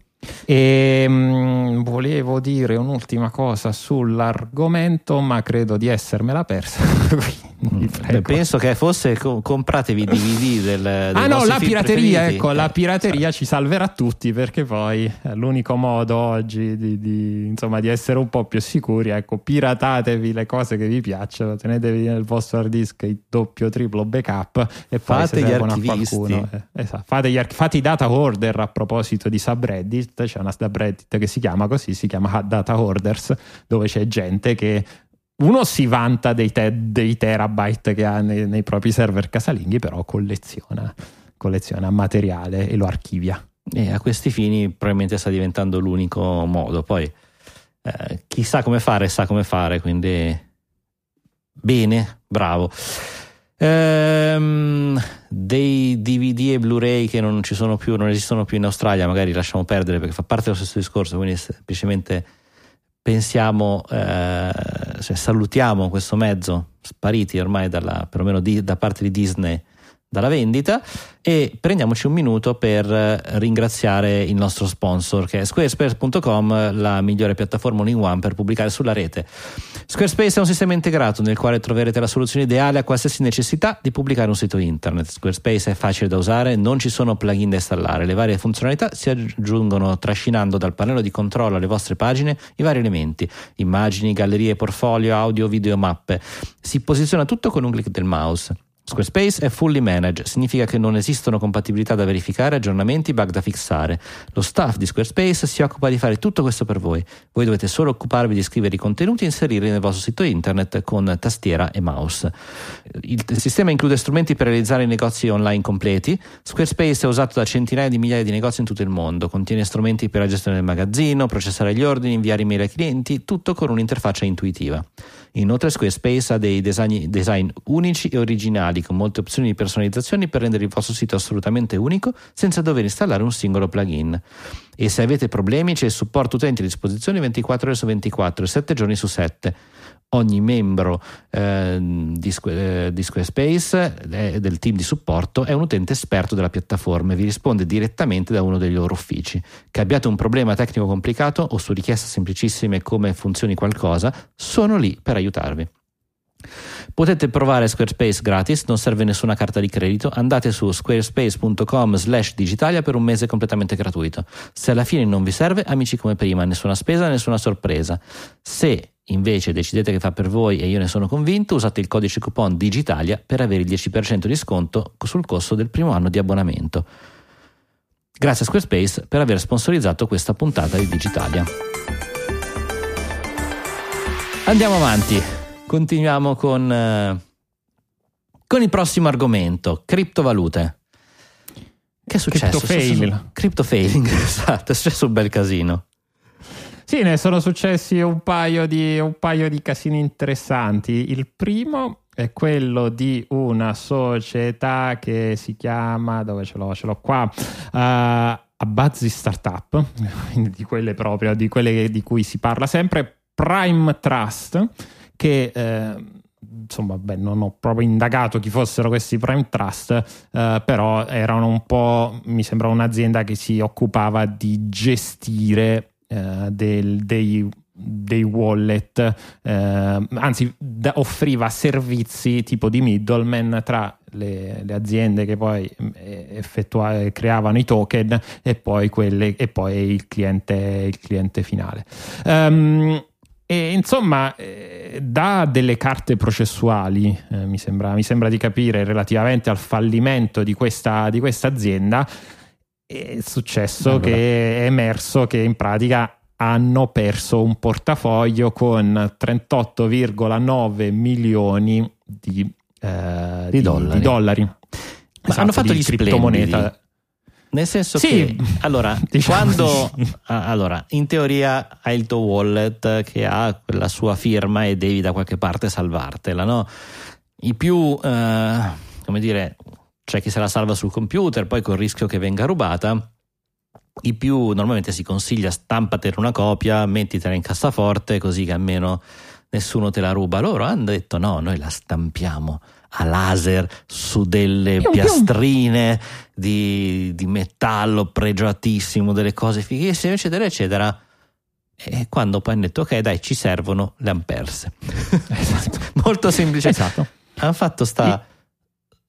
E mh, mm, volevo dire un'ultima cosa sull'argomento, ma credo di essermela persa. <laughs> Beh, penso che fosse compratevi DVD del, del Ah no, la pirateria, ecco, la pirateria ci salverà tutti perché poi è l'unico modo oggi di, di, insomma, di essere un po' più sicuri, ecco, piratatevi le cose che vi piacciono, tenetevi nel vostro hard disk il doppio, triplo backup e fate gli archivisti. Qualcuno, eh, esatto, fate, gli archi- fate i data order a proposito di subreddit, c'è una subreddit che si chiama così, si chiama Data Orders, dove c'è gente che uno si vanta dei, te- dei terabyte che ha nei, nei, propri server casalinghi, però colleziona, colleziona materiale e lo archivia. E a questi fini probabilmente sta diventando l'unico modo. Poi eh, chi sa come fare sa come fare, quindi bene, bravo. Ehm, dei DVD e Blu-ray che non ci sono più, non esistono più in Australia, magari lasciamo perdere perché fa parte dello stesso discorso, quindi semplicemente pensiamo, eh, cioè salutiamo questo mezzo, spariti ormai dalla, perlomeno di, da parte di Disney dalla vendita e prendiamoci un minuto per ringraziare il nostro sponsor che è squarespace.com, la migliore piattaforma all-in-one per pubblicare sulla rete. Squarespace è un sistema integrato nel quale troverete la soluzione ideale a qualsiasi necessità di pubblicare un sito internet. Squarespace è facile da usare, non ci sono plugin da installare, le varie funzionalità si aggiungono trascinando dal pannello di controllo alle vostre pagine i vari elementi, immagini, gallerie, portfolio, audio, video, mappe. Si posiziona tutto con un clic del mouse. Squarespace è fully managed, significa che non esistono compatibilità da verificare, aggiornamenti, bug da fissare. Lo staff di Squarespace si occupa di fare tutto questo per voi. Voi dovete solo occuparvi di scrivere i contenuti e inserirli nel vostro sito internet con tastiera e mouse. Il sistema include strumenti per realizzare i negozi online completi. Squarespace è usato da centinaia di migliaia di negozi in tutto il mondo. Contiene strumenti per la gestione del magazzino, processare gli ordini, inviare email ai clienti, tutto con un'interfaccia intuitiva. Inoltre Squarespace ha dei design, design unici e originali con molte opzioni di personalizzazione per rendere il vostro sito assolutamente unico senza dover installare un singolo plugin. E se avete problemi c'è il supporto utenti a disposizione 24 ore su 24 e 7 giorni su 7 ogni membro eh, di, eh, di, Squarespace eh, del team di supporto è un utente esperto della piattaforma e vi risponde direttamente da uno dei loro uffici. Che abbiate un problema tecnico complicato o su richieste semplicissime come funzioni qualcosa, sono lì per aiutarvi. Potete provare Squarespace gratis, non serve nessuna carta di credito, andate su squarespace.com slash digitalia per un mese completamente gratuito. Se alla fine non vi serve, amici come prima, nessuna spesa, nessuna sorpresa. Se invece decidete che fa per voi e io ne sono convinto, usate il codice coupon Digitalia per avere il 10% di sconto sul costo del primo anno di abbonamento. Grazie a Squarespace per aver sponsorizzato questa puntata di Digitalia. Andiamo avanti, continuiamo con, eh, con il prossimo argomento, criptovalute. Che è successo? Crypto Crypto-failing, <laughs> esatto, è successo un bel casino. Sì, ne sono successi un paio, di, un paio di casini interessanti. Il primo è quello di una società che si chiama, dove ce l'ho, ce l'ho qua, uh, a Buzzy Startup, di quelle proprio, di quelle di cui si parla sempre, Prime Trust, che... Eh, insomma, beh, non ho proprio indagato chi fossero questi Prime Trust, eh, però erano un po', mi sembra un'azienda che si occupava di gestire eh, del, dei, dei, wallet, eh, anzi da, offriva servizi tipo di middleman tra le, le aziende che poi effettua, creavano i token e poi, quelle, e poi il, cliente, il cliente finale. Um, e insomma, eh, da delle carte processuali, eh, mi, sembra, mi, sembra, di capire, relativamente al fallimento di questa, di questa azienda, è successo allora. che è emerso che in pratica hanno perso un portafoglio con 38,9 milioni di, eh, di, di dollari. Di dollari. Esatto, hanno fatto gli criptomoneta. Nel senso sì, che allora, <laughs> diciamo quando sì. allora, in teoria hai il tuo wallet che ha la sua firma e devi da qualche parte salvartela, no? I più eh, come dire, c'è chi se la salva sul computer, poi col rischio che venga rubata. I più normalmente si consiglia stampatene una copia, mettitela in cassaforte così che almeno nessuno te la ruba. Loro hanno detto no, noi la stampiamo a laser su delle pium, piastrine pium. Di, di, metallo pregiatissimo, delle cose fighissime, eccetera, eccetera. E quando poi hanno detto ok, dai, ci servono, le hanno perse. Esatto. <laughs> Molto semplice. Esatto. Hanno fatto sta,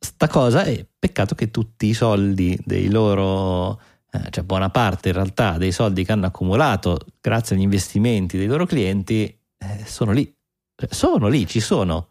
sta cosa e peccato che tutti i soldi dei loro eh, cioè buona parte in realtà dei soldi che hanno accumulato grazie agli investimenti dei loro clienti eh, sono lì, cioè, sono lì, ci sono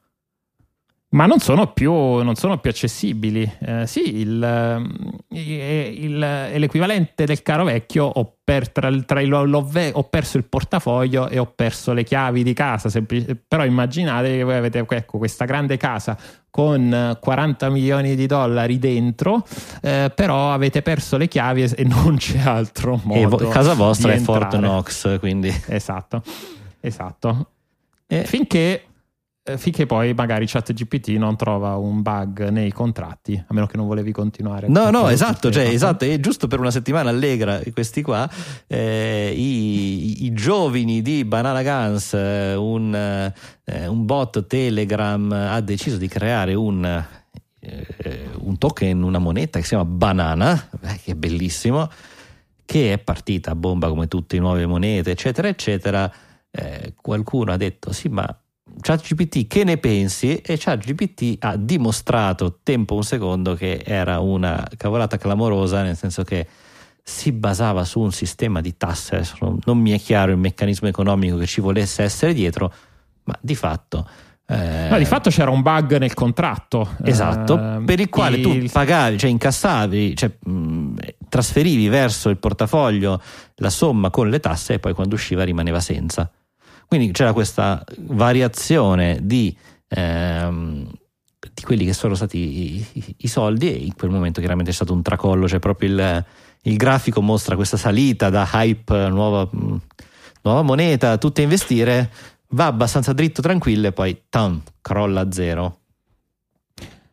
ma non sono più, non sono più accessibili. Eh, sì, il, il, è l'equivalente del caro vecchio. Ho, per, tra, tra ho, perso il portafoglio e ho perso le chiavi di casa. Semplice, però immaginate che voi avete ecco, questa grande casa con 40 milioni di dollari dentro, eh, però avete perso le chiavi e non c'è altro modo. E casa vostra è Fort Knox, quindi. Esatto, esatto. E finché eh, finché poi magari ChatGPT non trova un bug nei contratti, a meno che non volevi continuare. No, no, esatto, cioè, esatto, e giusto per una settimana allegra questi qua, eh, i, i, giovani di Banana Guns, eh, un, eh, un, bot Telegram ha deciso di creare un, eh, un token, una moneta che si chiama Banana, eh, che è bellissimo, che è partita a bomba come tutte le nuove monete, eccetera, eccetera. qualcuno ha detto sì, ma ChatGPT che ne pensi? E ChatGPT ha dimostrato tempo un secondo che era una cavolata clamorosa, nel senso che si basava su un sistema di tasse, adesso non mi è chiaro il meccanismo economico che ci volesse essere dietro, ma di fatto... Eh, no, di fatto c'era un bug nel contratto. Esatto, eh, per il quale il... tu pagavi, cioè incassavi, cioè, mh, trasferivi verso il portafoglio la somma con le tasse e poi quando usciva rimaneva senza. Quindi c'era questa variazione di, ehm, di quelli che sono stati i, i, i, soldi e in quel momento chiaramente è stato un tracollo, cioè proprio il, il grafico mostra questa salita da hype, nuova, nuova moneta, tutte a investire, va abbastanza dritto, tranquillo e poi tam, crolla a zero.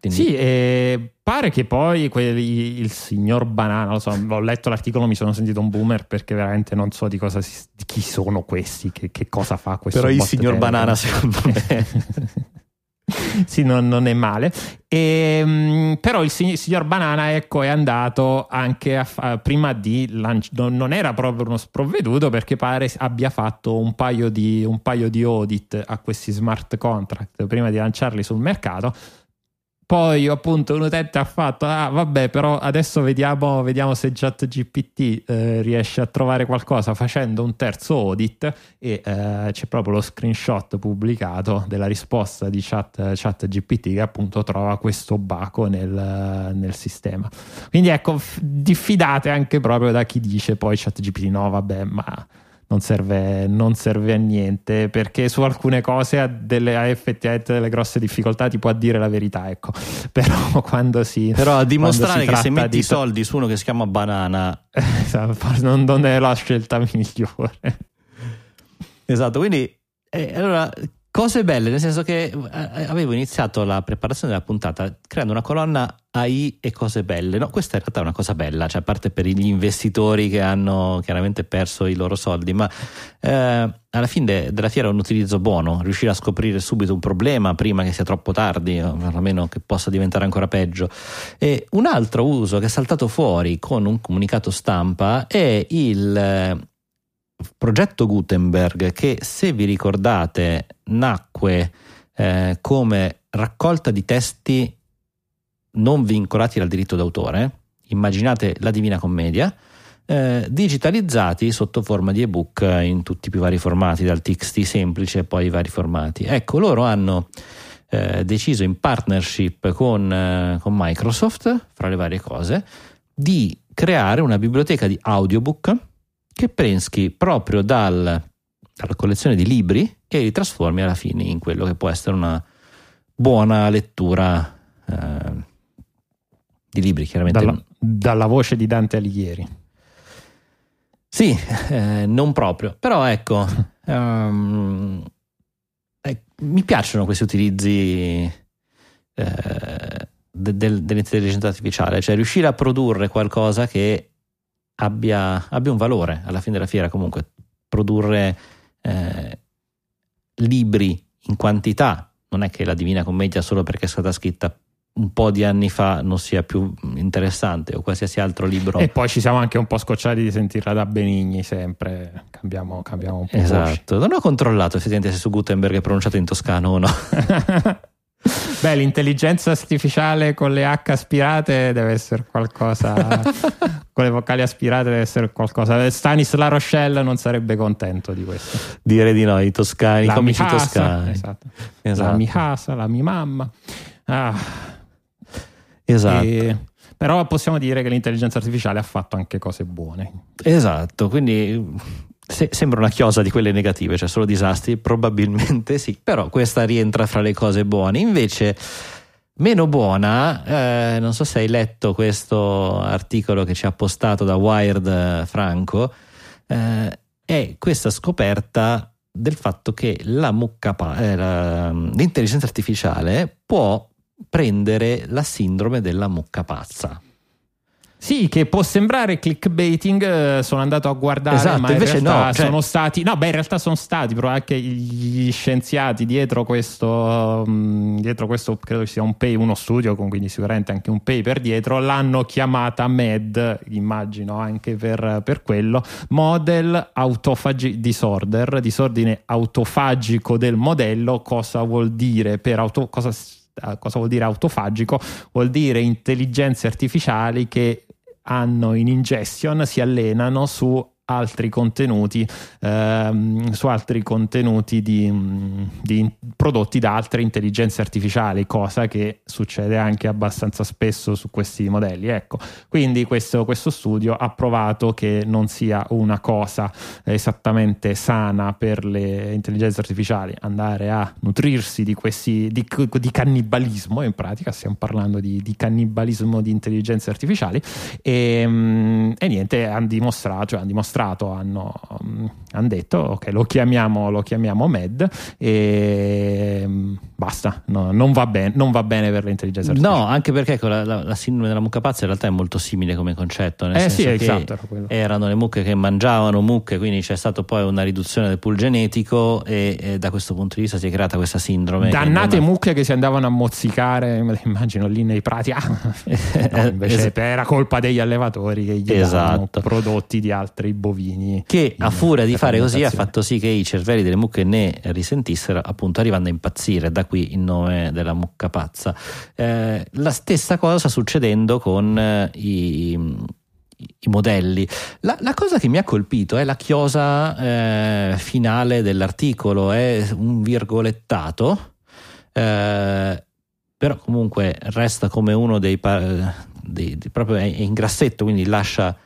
Quindi... Sì, e pare che poi quelli, il signor Banana, so, ho letto l'articolo, mi sono sentito un boomer perché veramente non so di, cosa si, di chi sono questi, che, che, cosa fa questo. Però il signor telefono. Banana secondo me... <laughs> sì, non, non, è male. E, ehm, però il signor, il signor, Banana ecco, è andato anche a, a, prima di lanciare, non, era proprio uno sprovveduto perché pare abbia fatto un paio, di, un paio di audit a questi smart contract prima di lanciarli sul mercato poi appunto un utente ha fatto, ah vabbè però adesso vediamo, vediamo se ChatGPT eh, riesce a trovare qualcosa facendo un terzo audit e eh, c'è proprio lo screenshot pubblicato della risposta di chat, ChatGPT che appunto trova questo baco nel, nel sistema. Quindi ecco, diffidate anche proprio da chi dice poi ChatGPT no vabbè ma non serve, non serve, a niente perché su alcune cose ha, delle, ha, effettivamente delle grosse difficoltà ti può dire la verità ecco. <laughs> Però quando si però a dimostrare che se metti i soldi su uno che si chiama banana. <laughs> Non, non è la scelta <laughs> migliore. Esatto quindi eh, allora Cose belle, nel senso che eh, avevo iniziato la preparazione della puntata creando una colonna AI e cose belle. No, questa in realtà è una cosa bella, cioè a parte per gli investitori che hanno chiaramente perso i loro soldi, ma eh, alla fine de- della fiera è un utilizzo buono, riuscire a scoprire subito un problema prima che sia troppo tardi, o perlomeno che possa diventare ancora peggio. E un altro uso che è saltato fuori con un comunicato stampa è il progetto Gutenberg che se vi ricordate nacque eh, come raccolta di testi non vincolati dal diritto d'autore, immaginate la Divina Commedia, eh, digitalizzati sotto forma di ebook in tutti i più vari formati, dal TXT semplice e poi i vari formati. Ecco, loro hanno eh, deciso in partnership con, eh, con Microsoft, fra le varie cose, di creare una biblioteca di audiobook che penschi proprio dal, dalla collezione di libri e li trasformi alla fine in quello che può essere una buona lettura eh, di libri, chiaramente. Dalla, dalla voce di Dante Alighieri. Sì, eh, non proprio, però ecco, um, <laughs> eh, mi piacciono questi utilizzi eh, de, de, dell'intelligenza artificiale, cioè riuscire a produrre qualcosa che abbia, abbia un valore alla fine della fiera, comunque produrre eh, libri in quantità, non è che la Divina Commedia solo perché è stata scritta un po' di anni fa non sia più interessante o qualsiasi altro libro. E poi ci siamo anche un po' scocciati di sentirla da Benigni sempre, cambiamo, cambiamo un po'. Esatto, non ho controllato effettivamente se su Gutenberg è pronunciato in toscano o no. <laughs> Beh, l'intelligenza artificiale con le H aspirate deve essere qualcosa, <laughs> con le vocali aspirate deve essere qualcosa. Stanis La Rochelle non sarebbe contento di questo. Dire di no, i toscani, i comici Mihasa, toscani. Esatto. Esatto. La Mihasa, la mia mamma. Ah, Esatto. e- però possiamo dire che l'intelligenza artificiale ha fatto anche cose buone. Esatto, quindi se- sembra una chiosa di quelle negative, cioè solo disastri, <laughs> probabilmente sì, però questa rientra fra le cose buone. Invece, meno buona, eh, non so se hai letto questo articolo che ci ha postato da Wired eh, Franco, eh, è questa scoperta del fatto che la mucca eh, la- l'intelligenza artificiale può prendere la sindrome della mucca pazza. Sì, che può sembrare clickbaiting, eh, sono andato a guardare, Esatto, ma in realtà no, cioè- sono stati, no, beh, in realtà sono stati però anche gli scienziati dietro questo, mm, dietro questo credo sia un pay, uno studio, con quindi sicuramente anche un paper dietro, l'hanno chiamata MED, immagino anche per, per quello, Model Autophagy Disorder, disordine autofagico del modello, cosa vuol dire per auto, cosa cosa vuol dire autofagico? Vuol dire intelligenze artificiali che hanno in ingestion, si allenano su altri contenuti, ehm, su altri contenuti di, di prodotti da altre intelligenze artificiali, cosa che succede anche abbastanza spesso su questi modelli. Ecco, quindi questo, questo studio ha provato che non sia una cosa esattamente sana per le intelligenze artificiali andare a nutrirsi di questi di, di cannibalismo, in pratica stiamo parlando di, di cannibalismo di intelligenze artificiali e, mm, e niente, hanno dimostrato, cioè hanno dimostrato, hanno, mm, hanno detto ok, lo chiamiamo, lo chiamiamo MED e mm, basta, no, non, va ben, non va bene per le intelligenze artificiali. No, anche perché ecco, la, la- la sindrome della mucca pazza in realtà è molto simile come concetto. Nel Eh senso sì, che esatto, erano le mucche che mangiavano mucche, quindi c'è stato poi una riduzione del pool genetico e, e da questo punto di vista si è creata questa sindrome. che Dannate ha- mucche che si andavano a mozzicare, <laughs> me le immagino lì nei prati. Ah, <laughs> no, invece Es- era colpa degli allevatori che gli Esatto. prodotti di altri bovini. che a furia di fare così ha fatto sì che i cervelli delle mucche ne risentissero, appunto arrivando a impazzire, da qui il nome della mucca pazza. Eh, la stessa cosa sta succedendo con eh, i, i modelli. La, la cosa che mi ha colpito è la chiosa eh, finale dell'articolo, è un virgolettato, eh, però comunque resta come uno dei, pa- dei- di- proprio è in grassetto, quindi lascia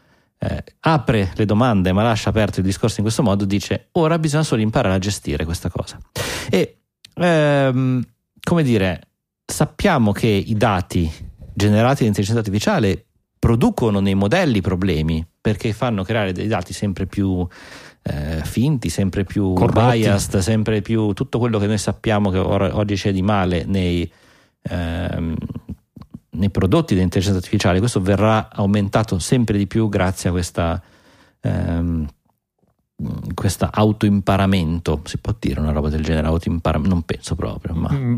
eh, apre le domande ma lascia aperto il discorso in questo modo, dice ora bisogna solo imparare a gestire questa cosa. E ehm, come dire, sappiamo che i dati generati dall'intelligenza artificiale producono nei modelli problemi perché fanno creare dei dati sempre più eh, finti, sempre più Corrotti. biased, sempre più tutto quello che noi sappiamo che or- oggi c'è di male nei, ehm, nei prodotti di intelligenza artificiale. Questo verrà aumentato sempre di più grazie a questa, ehm, questa autoimparamento. Si può dire una roba del genere? Autoimparamento? Non penso proprio, ma Mm,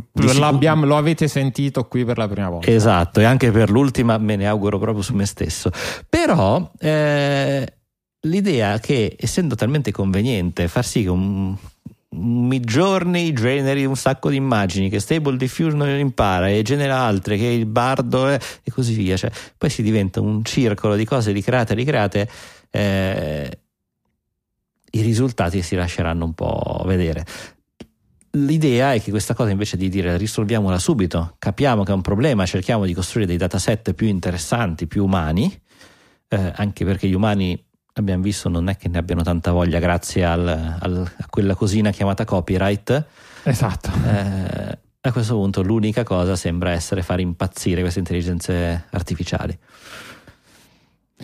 lo avete sentito qui per la prima volta. Esatto, e anche per l'ultima me ne auguro proprio su me stesso. Però eh, l'idea che essendo talmente conveniente far sì che un, Midjourney generi un sacco di immagini, che Stable Diffusion impara e genera altre, che il bardo è, e così via, cioè, poi si diventa un circolo di cose ricreate, ricreate, eh, i risultati si lasceranno un po' vedere. L'idea è che questa cosa invece di dire risolviamola subito, capiamo che è un problema, cerchiamo di costruire dei dataset più interessanti, più umani, eh, anche perché gli umani abbiamo visto non è che ne abbiano tanta voglia grazie al, al, a quella cosina chiamata copyright. Esatto. Eh, a questo punto l'unica cosa sembra essere far impazzire queste intelligenze artificiali.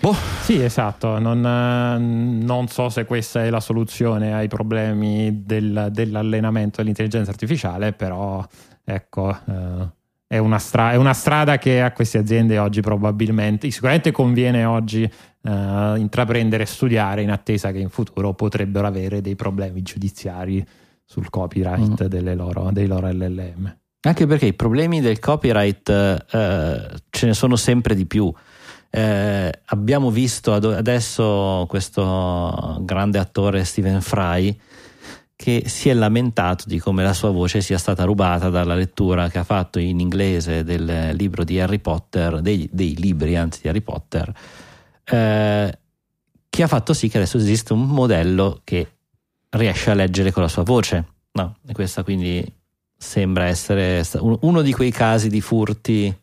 Boh. Sì, esatto. Non, non, so se questa è la soluzione ai problemi del, dell'allenamento dell'intelligenza artificiale, però ecco. Eh è una, stra- è una, strada che a queste aziende oggi probabilmente, sicuramente conviene oggi uh, intraprendere e studiare in attesa che in futuro potrebbero avere dei problemi giudiziari sul copyright mm. loro, dei loro LLM. Anche perché i problemi del copyright uh, ce ne sono sempre di più. Eh, abbiamo visto ad- adesso questo grande attore Stephen Fry che si è lamentato di come la sua voce sia stata rubata dalla lettura che ha fatto in inglese del libro di Harry Potter, dei, dei libri anzi di Harry Potter, eh, che ha fatto sì che adesso esiste un modello che riesce a leggere con la sua voce. No, e questa quindi sembra essere uno di quei casi di furti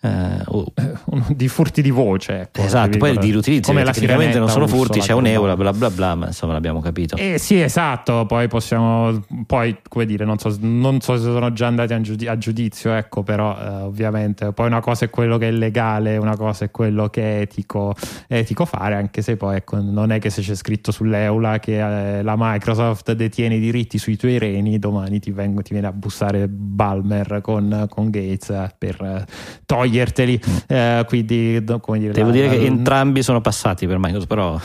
Uh, oh. <coughs> di furti di voce ecco, esatto poi di riutilizzo come tecnicamente non sono furti c'è un euro bla bla bla ma insomma l'abbiamo capito. Eh sì esatto poi possiamo poi come dire non so, non so se sono già andati a, giudizio, a giudizio ecco però eh, ovviamente poi una cosa è quello che è legale una cosa è quello che è etico, etico fare anche se poi ecco non è che se c'è scritto sull'eula che eh, la Microsoft detiene i diritti sui tuoi reni domani ti, vengo, ti viene a bussare Balmer con, con Gates per eh, togliere toglierteli. Mm. Eh, quindi, come dire, Devo la, dire la, che entrambi sono passati per Microsoft, però.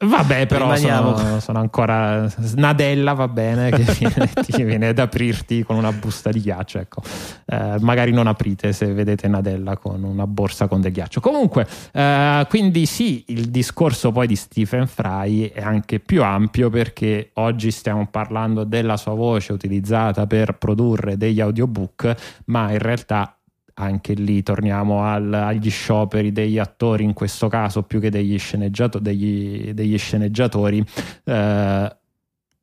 Vabbè, però sono, sono, ancora Nadella, va bene, che <laughs> viene, ti viene ad aprirti con una busta di ghiaccio. Ecco. Eh, magari non aprite se vedete Nadella con una borsa con del ghiaccio. Comunque, eh, quindi sì, il discorso poi di Stephen Fry è anche più ampio perché oggi stiamo parlando della sua voce utilizzata per produrre degli audiobook, ma in realtà anche lì torniamo al, agli scioperi degli attori in questo caso più che degli, sceneggiato, degli, degli sceneggiatori. Eh,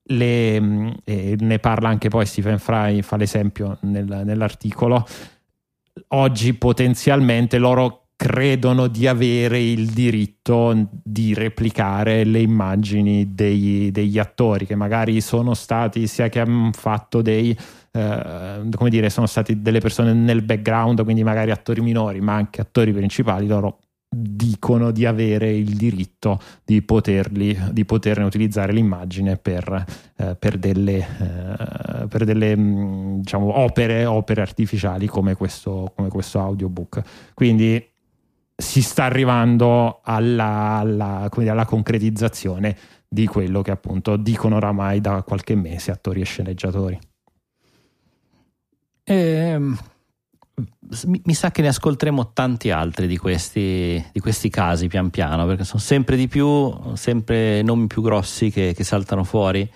le, ne parla anche poi Stephen Fry fa l'esempio nel, nell'articolo. Oggi potenzialmente loro credono di avere il diritto di replicare le immagini degli, degli attori che magari sono stati sia che hanno fatto dei eh, come dire, sono stati delle persone nel background, quindi magari attori minori, ma anche attori principali, loro dicono di avere il diritto di, poterli, di poterne utilizzare l'immagine per, eh, per delle, eh, per delle mm, diciamo, opere, opere, artificiali come questo, come questo audiobook. Quindi si sta arrivando alla, alla, dire, alla, concretizzazione di quello che appunto dicono oramai da qualche mese attori e sceneggiatori. Eh, mi, mi, sa che ne ascolteremo tanti altri di questi, di questi, casi pian piano, perché sono sempre di più, sempre nomi più grossi che, che saltano fuori.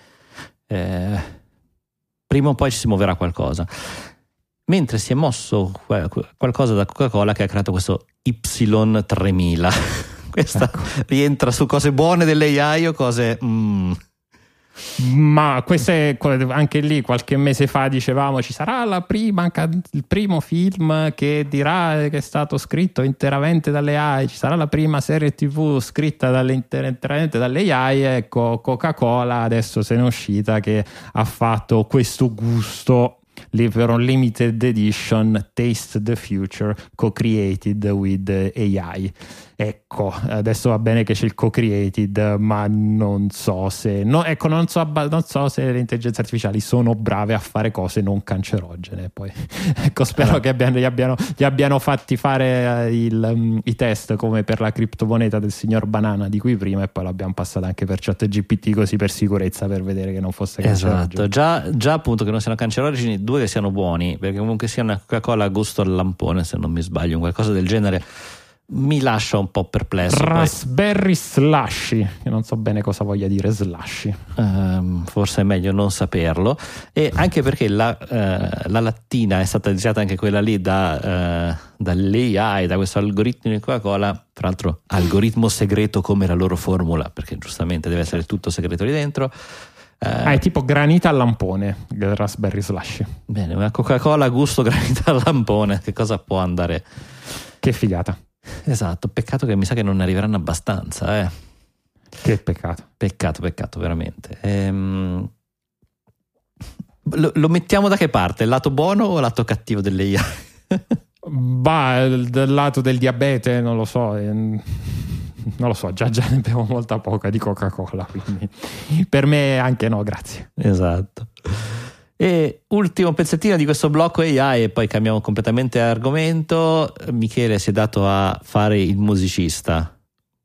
Eh, prima o poi ci si muoverà qualcosa. Mentre si è mosso qualcosa da Coca-Cola che ha creato questo Y3000. <laughs> Questa ecco. rientra su cose buone dell'AI o cose... Mm, ma questo è anche lì qualche mese fa dicevamo ci sarà prima, il primo film che dirà che è stato scritto interamente dalle AI ci sarà la prima serie tv scritta interamente dalle AI ecco Coca-Cola adesso se n'è uscita che ha fatto questo gusto per un limited edition Taste the Future co-created with AI Ecco, adesso va bene che c'è il co-created, ma non so se, no, ecco, non so, non so se le intelligenze artificiali sono brave a fare cose non cancerogene. Poi, <laughs> ecco, spero allora. che abbiano, gli, abbiano, gli, abbiano, fatti fare eh, il, um, i test come per la criptomoneta del signor Banana di cui prima, e poi l'abbiamo passata anche per chat GPT così per sicurezza per vedere che non fosse cancerogeno. Esatto, già, già appunto che non siano cancerogeni, due che siano buoni, perché comunque sia una Coca-Cola a gusto al lampone, se non mi sbaglio, qualcosa del genere mi lascia un po' perplesso. Poi, Raspberry slushy, che non so bene cosa voglia dire slushy. ehm, forse è meglio non saperlo. E anche perché la, eh, la lattina è stata iniziata anche quella lì da, eh, dall'AI, da questo algoritmo di Coca-Cola, tra l'altro algoritmo segreto come la loro formula, perché giustamente deve essere tutto segreto lì dentro. Eh, Ah, è tipo granita al lampone, il raspberry slushy. Bene, una Coca-Cola gusto granita al lampone, che cosa può andare? Che figata. Esatto, peccato che mi sa che non ne arriveranno abbastanza, eh. Che peccato. Peccato, peccato, veramente. Ehm, Lo, lo mettiamo da che parte? Il lato buono o il lato cattivo delle AI? <laughs> Bah, dal lato del diabete non lo so. ehm, Non lo so, già, già ne bevo molta poca di Coca-Cola, quindi per me anche no, grazie. esatto. E ultimo pezzettino di questo blocco AI e poi cambiamo completamente argomento. Michele si è dato a fare il musicista.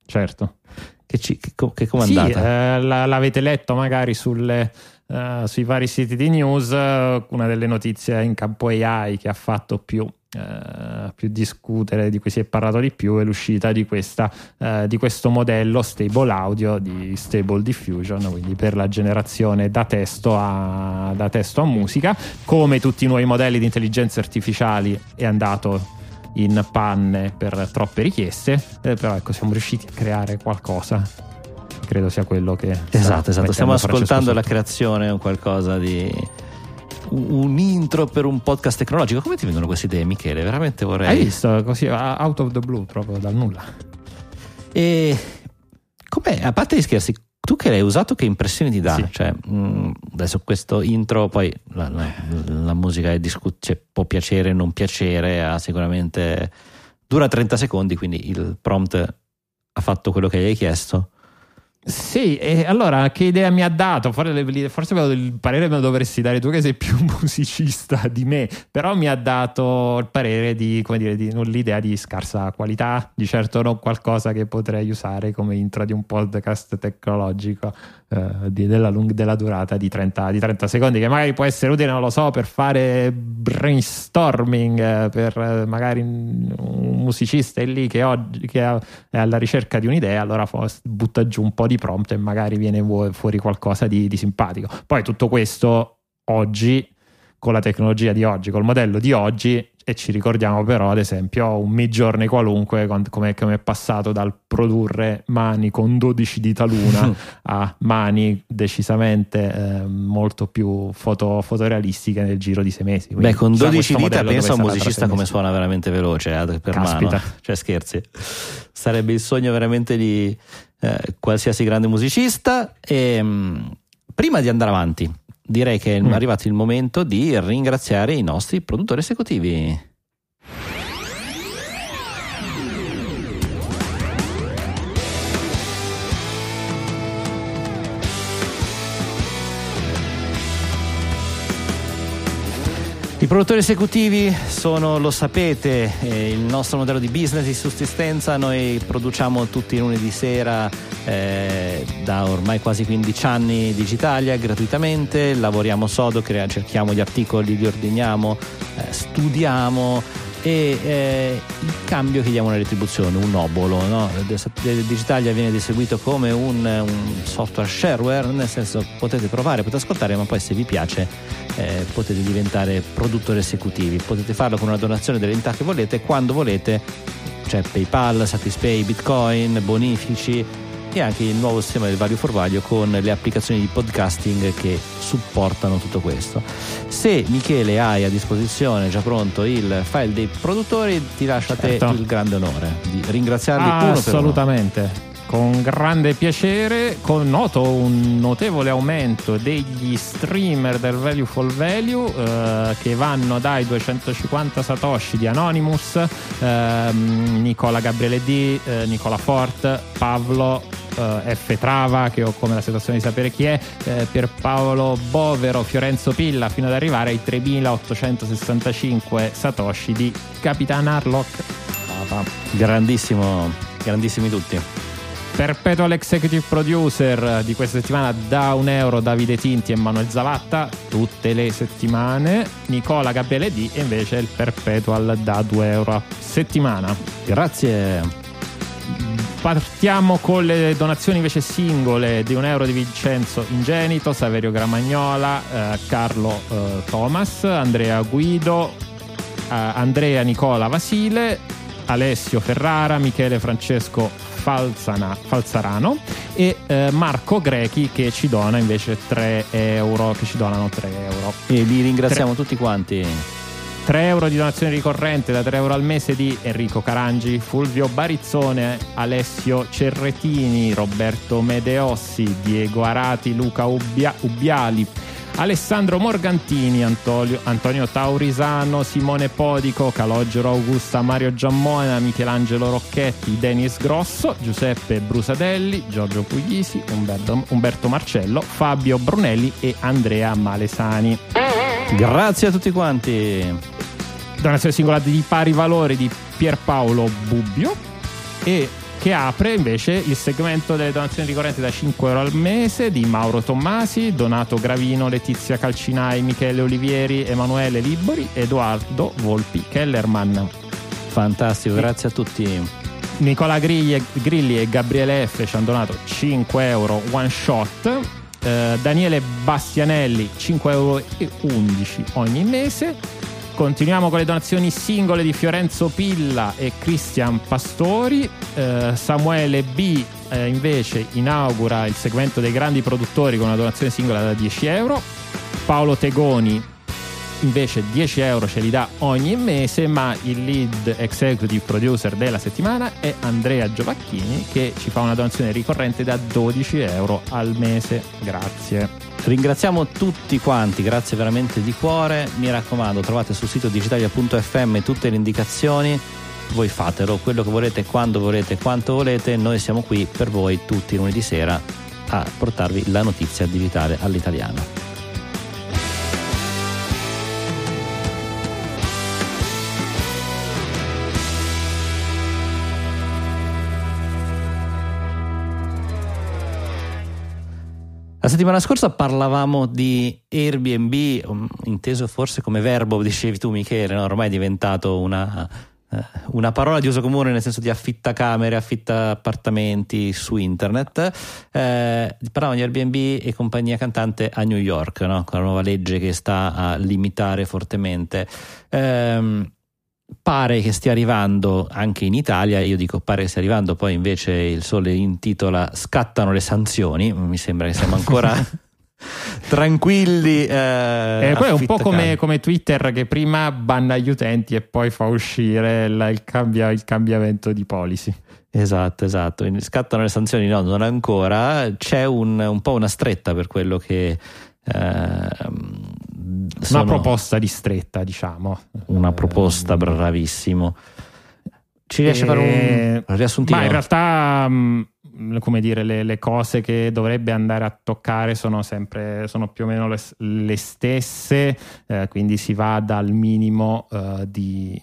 Certo. Che, ci, che, che com'è Sì, eh, la- l'avete letto magari sulle, eh, sui vari siti di news, eh, una delle notizie in campo AI che ha fatto più, eh, più discutere, di cui si è parlato di più, è l'uscita di, questa, eh, di questo modello stable audio di Stable Diffusion, quindi per la generazione da testo a, da testo a musica. Come tutti i nuovi modelli di intelligenza artificiali è andato in panne per troppe richieste, eh, però ecco siamo riusciti a creare qualcosa. Credo sia quello che... Esatto, esatto. Stiamo ascoltando la creazione o qualcosa di. Un intro per un podcast tecnologico. Come ti vengono queste idee, Michele? Veramente vorrei. Hai visto così out of the blue, proprio dal nulla. E com'è? A parte gli scherzi, tu che l'hai usato, che impressioni ti dà? Sì. Cioè, mh, adesso questo intro, poi la, la- la musica è discu- cioè, può piacere, non piacere, ha sicuramente dura 30 secondi, quindi il prompt ha fatto quello che gli hai chiesto. Sì, e allora che idea mi ha dato? Forse, il parere me lo dovresti dare tu che sei più <laughs> musicista di me, però mi ha dato il parere di, come dire, di l'idea di scarsa qualità, di certo non qualcosa che potrei usare come intro di un podcast tecnologico eh, di- della, lung- della durata di 30, di 30 secondi, che magari può essere utile, non lo so, per fare brainstorming, eh, per eh, magari un musicista è lì che oggi che è alla ricerca di un'idea, allora butta giù un po' di prompt e magari viene fu- fuori qualcosa di, di simpatico. Poi tutto questo oggi, con la tecnologia di oggi, col modello di oggi, e ci ricordiamo però ad esempio un midjourney qualunque come è passato dal produrre mani con 12 dita luna <laughs> a mani decisamente eh, molto più foto, fotorealistiche nel giro di sei mesi. Quindi, Beh, con già 12 questo dita pensa a un musicista come suona veramente veloce eh, per Caspita. mano. <laughs> Cioè, scherzi. Sarebbe il sogno veramente di eh, qualsiasi grande musicista. E, mh, prima di andare avanti, direi che è Mm. arrivato il momento di ringraziare i nostri produttori esecutivi. I produttori esecutivi sono, lo sapete, eh, il nostro modello di business di sussistenza. Noi produciamo tutti i lunedì sera eh, da ormai quasi 15 anni Digitalia gratuitamente. Lavoriamo sodo, crea- cerchiamo gli articoli, li ordiniamo, eh, studiamo e eh, in cambio chiediamo una retribuzione, un obolo. No? Digitalia viene distribuito come un, un software shareware, nel senso potete provare, potete ascoltare, ma poi se vi piace eh, potete diventare produttori esecutivi. Potete farlo con una donazione dell'entità che volete, quando volete. C'è PayPal, Satispay, Bitcoin, bonifici e anche il nuovo sistema del Value for Value con le applicazioni di podcasting che supportano tutto questo. Se Michele hai a disposizione già pronto il file dei produttori, ti lascio a te Certo. il grande onore di ringraziarli Ah, assolutamente. Con grande piacere, con noto un notevole aumento degli streamer del Value for Value eh, che vanno dai 250 Satoshi di Anonymous, ehm, Nicola Gabriele D, eh, Nicola Fort, Pavlo eh, F. Trava, che ho come la situazione di sapere chi è, eh, per Paolo Bovero, Fiorenzo Pilla, fino ad arrivare ai 3865 Satoshi di Capitan Harlock. Grandissimo, grandissimi tutti. Perpetual Executive Producer di questa settimana da un euro Davide Tinti e Manuel Zavatta tutte le settimane Nicola Gabriele D e invece il Perpetual da 2 euro a settimana Grazie. Partiamo con le donazioni invece singole di un euro di Vincenzo Ingenito, Saverio Gramagnola, eh, Carlo eh, Thomas, Andrea Guido, eh, Andrea Nicola Vasile, Alessio Ferrara, Michele Francesco Falzana, Falzarano e eh, Marco Grechi che ci dona invece 3 euro, che ci donano 3 euro. E li ringraziamo tutti quanti. 3 euro di donazione ricorrente da 3 euro al mese di Enrico Carangi, Fulvio Barizzone, Alessio Cerretini, Roberto Medeossi, Diego Arati, Luca Ubbia, Ubbiali, Alessandro Morgantini, Antonio, Antonio Taurisano, Simone Podico, Calogero Augusta, Mario Giammona, Michelangelo Rocchetti, Denis Grosso, Giuseppe Brusadelli, Giorgio Puglisi, Umberto, Umberto Marcello, Fabio Brunelli e Andrea Malesani. Grazie a tutti quanti. Donazione singola di pari valore di Pierpaolo Bubbio e che apre invece il segmento delle donazioni ricorrenti da 5 euro al mese di Mauro Tommasi, Donato Gravino, Letizia Calcinai, Michele Olivieri, Emanuele Libori, Edoardo Volpi Kellerman. Fantastico, grazie a tutti. Nicola Grilli, Grilli e Gabriele F ci hanno donato 5 euro one shot. Eh, Daniele Bastianelli 5,11 euro ogni mese. Continuiamo con le donazioni singole di Fiorenzo Pilla e Cristian Pastori. Eh, Samuele B eh, invece inaugura il segmento dei grandi produttori con una donazione singola da 10 euro. Paolo Tegoni invece 10 euro ce li dà ogni mese, ma il lead executive producer della settimana è Andrea Giovacchini che ci fa una donazione ricorrente da 12 euro al mese. Grazie. Ringraziamo tutti quanti, grazie veramente di cuore. Mi raccomando, trovate sul sito digitalia.fm tutte le indicazioni. Voi fatelo quello che volete, quando volete, quanto volete. Noi siamo qui per voi tutti lunedì sera a portarvi la notizia digitale all'italiano. La settimana scorsa parlavamo di Airbnb, um, inteso forse come verbo, dicevi tu Michele, no? ormai è diventato una, uh, una, parola di uso comune nel senso di affitta camere, affitta appartamenti su internet. Eh, parlavamo di Airbnb e compagnia cantante a New York, no? con la nuova legge che sta a limitare fortemente. Eh, pare che stia arrivando anche in Italia, io dico pare che stia arrivando, poi invece il sole intitola Scattano le sanzioni, mi sembra che siamo ancora <laughs> tranquilli. Eh, eh, poi è un po' come, come, Twitter che prima banna gli utenti e poi fa uscire il, il, cambia, il cambiamento di policy. Esatto, esatto. Scattano le sanzioni, no, non ancora. C'è un, un po' una stretta per quello che eh, sono... Una proposta ristretta, diciamo. Una proposta, bravissimo. Ci riesce a fare un eh, riassuntino? Ma in realtà, mm, come dire, le, le, cose che dovrebbe andare a toccare sono sempre, sono più o meno le, le stesse, eh, quindi si va dal minimo eh, di,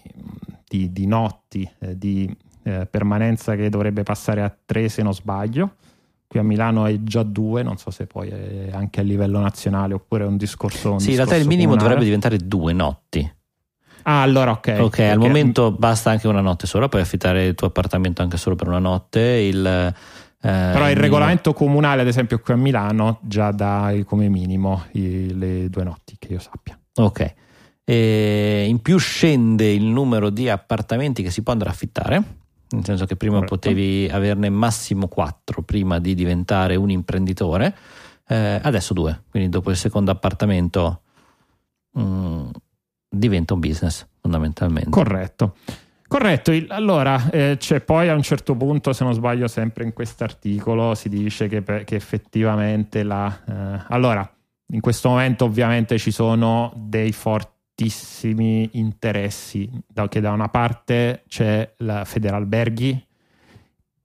di, di, notti eh, di eh, permanenza che dovrebbe passare a tre se non sbaglio qui a Milano è già due, non so se poi è anche a livello nazionale oppure è un discorso. Un sì, in realtà il minimo comunale. dovrebbe diventare due notti. Ah, allora ok. Ok, al momento basta anche una notte sola, puoi affittare il tuo appartamento anche solo per una notte. Il, eh, Però il, regolamento comunale, ad esempio, qui a Milano già dà come minimo i, le due notti, che io sappia. Ok. E in più scende il numero di appartamenti che si può andare a affittare nel senso che prima Corretto. potevi averne massimo 4 prima di diventare un imprenditore, eh, adesso due, quindi dopo il secondo appartamento mh, mm, diventa un business fondamentalmente. Corretto. Corretto, allora eh, c'è poi a un certo punto, se non sbaglio, sempre in quest'articolo si dice che, che effettivamente la... Eh, allora, in questo momento ovviamente ci sono dei forti tantissimi interessi, che da una parte c'è la Federalberghi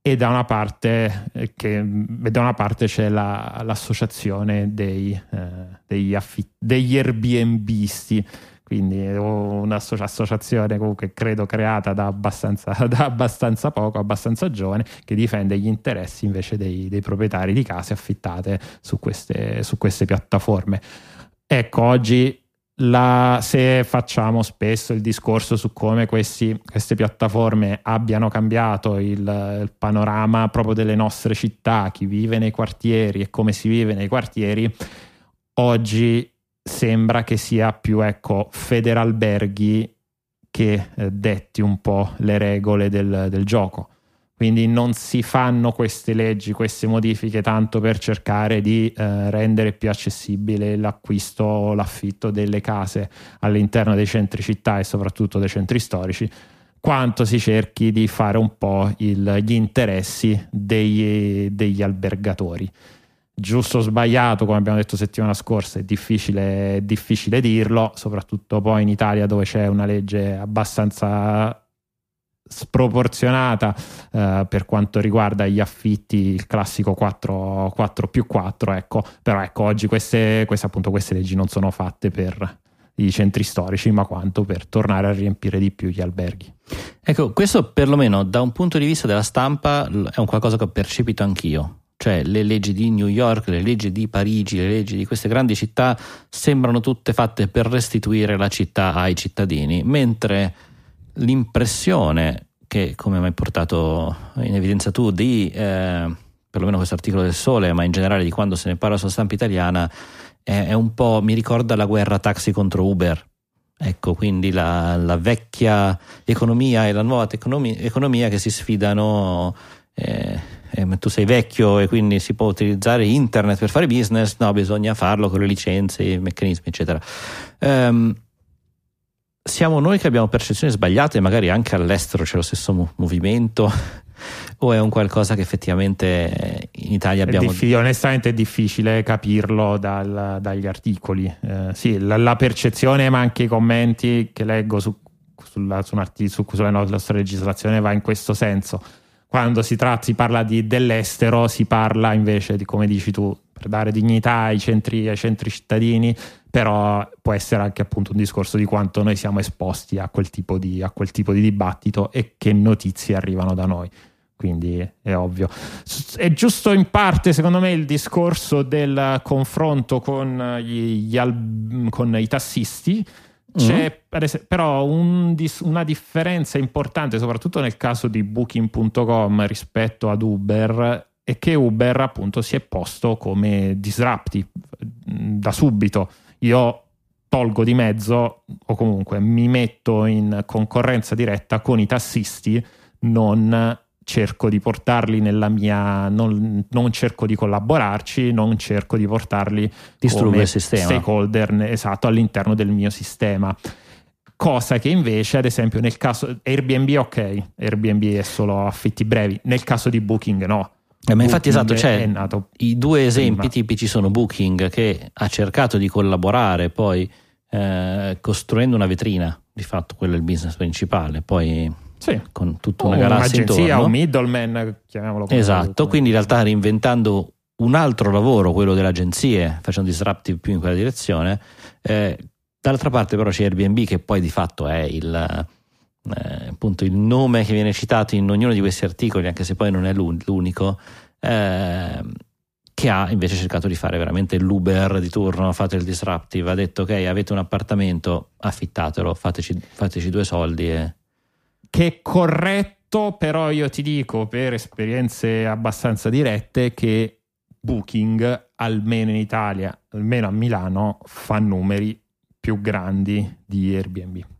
e da una parte, eh, che, da una parte c'è la, l'associazione dei, eh, degli, affitt- degli Airbnbisti. quindi un'associazione comunque credo creata da abbastanza, <laughs> da abbastanza, poco, abbastanza giovane, che difende gli interessi invece dei, dei proprietari di case affittate su queste, su queste piattaforme. Ecco, oggi la, se facciamo spesso il discorso su come questi, queste piattaforme abbiano cambiato il, il, panorama proprio delle nostre città, chi vive nei quartieri e come si vive nei quartieri, oggi sembra che sia più ecco Federalberghi che eh, detti un po' le regole del, del gioco. Quindi non si fanno queste leggi, queste modifiche tanto per cercare di eh, rendere più accessibile l'acquisto o l'affitto delle case all'interno dei centri città e soprattutto dei centri storici, quanto si cerchi di fare un po' il, gli interessi degli, degli albergatori. Giusto o sbagliato, come abbiamo detto settimana scorsa, è difficile, è difficile dirlo, soprattutto poi in Italia dove c'è una legge abbastanza sproporzionata eh, per quanto riguarda gli affitti, il classico 4, 4 più 4, ecco, però ecco, oggi queste, queste, appunto, queste leggi non sono fatte per i centri storici, ma quanto per tornare a riempire di più gli alberghi. Ecco, questo perlomeno da un punto di vista della stampa è un qualcosa che ho percepito anch'io cioè le leggi di New York, le leggi di Parigi, le leggi di queste grandi città sembrano tutte fatte per restituire la città ai cittadini, mentre l'impressione che, come mi hai portato in evidenza tu, di eh, perlomeno questo articolo del Sole, ma in generale di quando se ne parla sulla stampa italiana, è, è un po', mi ricorda la guerra taxi contro Uber. Ecco, quindi la, la vecchia economia e la nuova economia, economia che si sfidano. Eh, eh, tu sei vecchio e quindi si può utilizzare internet per fare business, no, bisogna farlo con le licenze, i meccanismi, eccetera. Um, siamo noi che abbiamo percezioni sbagliate, magari anche all'estero c'è lo stesso mu- movimento, <laughs> o è un qualcosa che effettivamente in Italia abbiamo. È difficile, onestamente è difficile capirlo dal, dagli articoli. Eh, sì, la, la, percezione, ma anche i commenti che leggo su, sulla, su, su, sulla nostra legislazione va in questo senso quando si, tratta, si parla di, dell'estero si parla invece di, come dici tu, per dare dignità ai centri, ai centri cittadini, però può essere anche appunto un discorso di quanto noi siamo esposti a quel tipo di, a quel tipo di dibattito e che notizie arrivano da noi quindi è ovvio. È giusto in parte, secondo me, il discorso del confronto con, gli, gli con i tassisti, c'è mm. però un, una differenza importante, soprattutto nel caso di Booking.com rispetto ad Uber, è che Uber appunto si è posto come disrupti mm, da subito. Io tolgo di mezzo o comunque mi metto in concorrenza diretta con i tassisti, non cerco di portarli nella mia non, non, cerco di collaborarci non cerco di portarli Distrugge come stakeholder esatto all'interno del mio sistema. Cosa che invece ad esempio nel caso Airbnb ok Airbnb è solo affitti brevi nel caso di Booking no eh, ma infatti esatto, cioè, i due esempi prima. tipici sono Booking che ha cercato di collaborare poi eh, costruendo una vetrina, di fatto quello è il business principale, poi sì. con tutta una galassia intorno. un middleman, chiamiamolo così. Esatto, quindi in realtà reinventando un altro lavoro, quello delle agenzie, facendo disruptive più in quella direzione. Eh, dall'altra parte però c'è Airbnb che poi di fatto è il, eh, appunto il nome che viene citato in ognuno di questi articoli, anche se poi non è l'unico, eh, che ha invece cercato di fare veramente l'Uber di turno, fate il disruptive, ha detto ok avete un appartamento, affittatelo, fateci, fateci due soldi e che è corretto, però io ti dico per esperienze abbastanza dirette che Booking, almeno in Italia, almeno a Milano, fa numeri più grandi di Airbnb.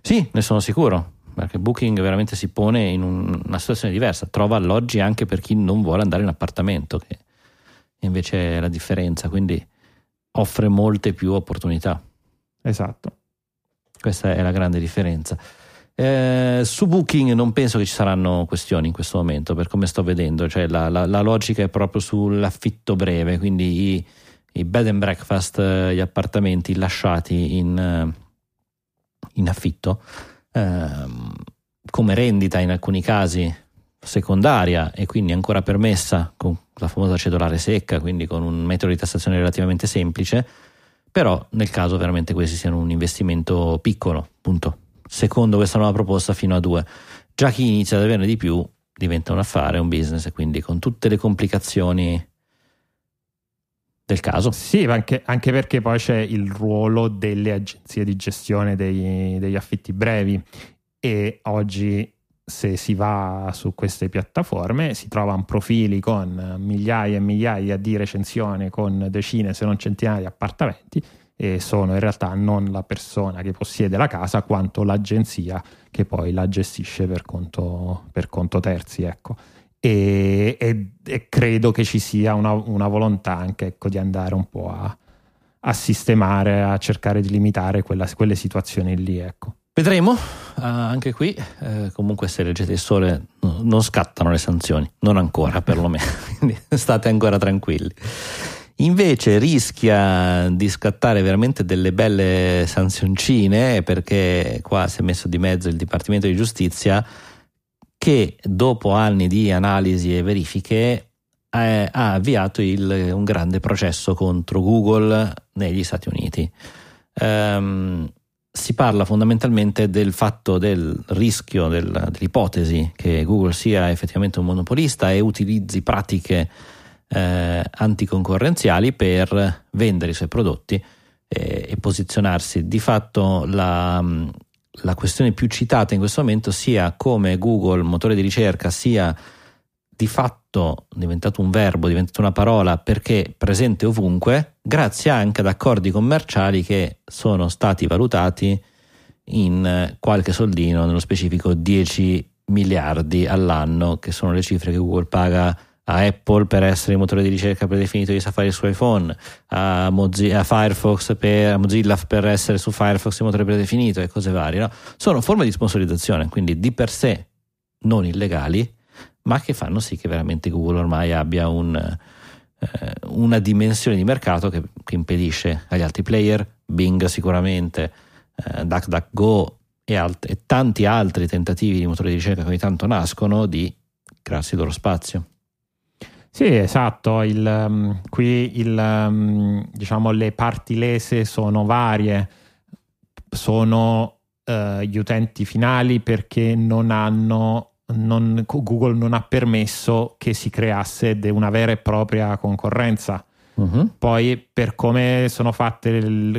Sì, ne sono sicuro, perché Booking veramente si pone in un, una situazione diversa, trova alloggi anche per chi non vuole andare in appartamento, che invece è la differenza, quindi offre molte più opportunità. Esatto. Questa è la grande differenza. Eh, su Booking non penso che ci saranno questioni in questo momento, per come sto vedendo, cioè la, la, la logica è proprio sull'affitto breve, quindi i, i bed and breakfast, eh, gli appartamenti lasciati in, eh, in affitto, ehm, come rendita in alcuni casi secondaria e quindi ancora permessa con la famosa cedolare secca, quindi con un metodo di tassazione relativamente semplice però nel caso veramente questi siano un investimento piccolo, appunto, secondo questa nuova proposta fino a due. Già chi inizia ad averne di più diventa un affare, un business e quindi con tutte le complicazioni del caso. Sì, anche, anche, perché poi c'è il ruolo delle agenzie di gestione dei, degli affitti brevi e oggi se si va su queste piattaforme si trovano profili con migliaia e migliaia di recensioni con decine se non centinaia di appartamenti e sono in realtà non la persona che possiede la casa quanto l'agenzia che poi la gestisce per conto, per conto terzi. Ecco. E, e, e, credo che ci sia una, una volontà anche ecco, di andare un po' a, a, sistemare, a cercare di limitare quella, quelle situazioni lì. Ecco. Vedremo, uh, anche qui, eh, comunque se leggete il sole no, non scattano le sanzioni, non ancora perlomeno, <laughs> state ancora tranquilli. Invece rischia di scattare veramente delle belle sanzioncine perché qua si è messo di mezzo il Dipartimento di Giustizia che dopo anni di analisi e verifiche eh, ha avviato il, un grande processo contro Google negli Stati Uniti. Um, si parla fondamentalmente del fatto del rischio, del, dell'ipotesi che Google sia effettivamente un monopolista e utilizzi pratiche eh, anticoncorrenziali per vendere i suoi prodotti eh, e posizionarsi. Di fatto la, la questione più citata in questo momento sia come Google, motore di ricerca, sia di fatto diventato un verbo, diventato una parola perché presente ovunque, grazie anche ad accordi commerciali che sono stati valutati in qualche soldino, nello specifico 10 miliardi all'anno, che sono le cifre che Google paga a Apple per essere il motore di ricerca predefinito di Safari su iPhone, a, Mozilla, a Firefox per, a Mozilla per essere su Firefox il motore predefinito e cose varie. No? Sono forme di sponsorizzazione, quindi di per sé non illegali, ma che fanno sì che veramente Google ormai abbia un, eh, una dimensione di mercato che, che, impedisce agli altri player, Bing sicuramente, eh, DuckDuckGo e, alt- e tanti altri tentativi di motori di ricerca che ogni tanto nascono di crearsi il loro spazio. Sì, esatto. Il, um, qui il, um, diciamo, le parti lese sono varie, sono uh, gli utenti finali perché non hanno non, Google non ha permesso che si creasse una vera e propria concorrenza. Uh-huh. Poi, per come sono fatte,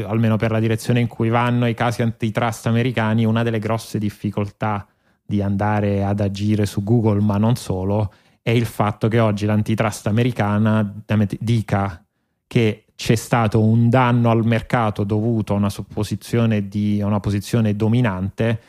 almeno per la direzione in cui vanno i casi antitrust americani, una delle grosse difficoltà di andare ad agire su Google, ma non solo, è il fatto che oggi l'antitrust americana dica che c'è stato un danno al mercato dovuto a una, di, una posizione dominante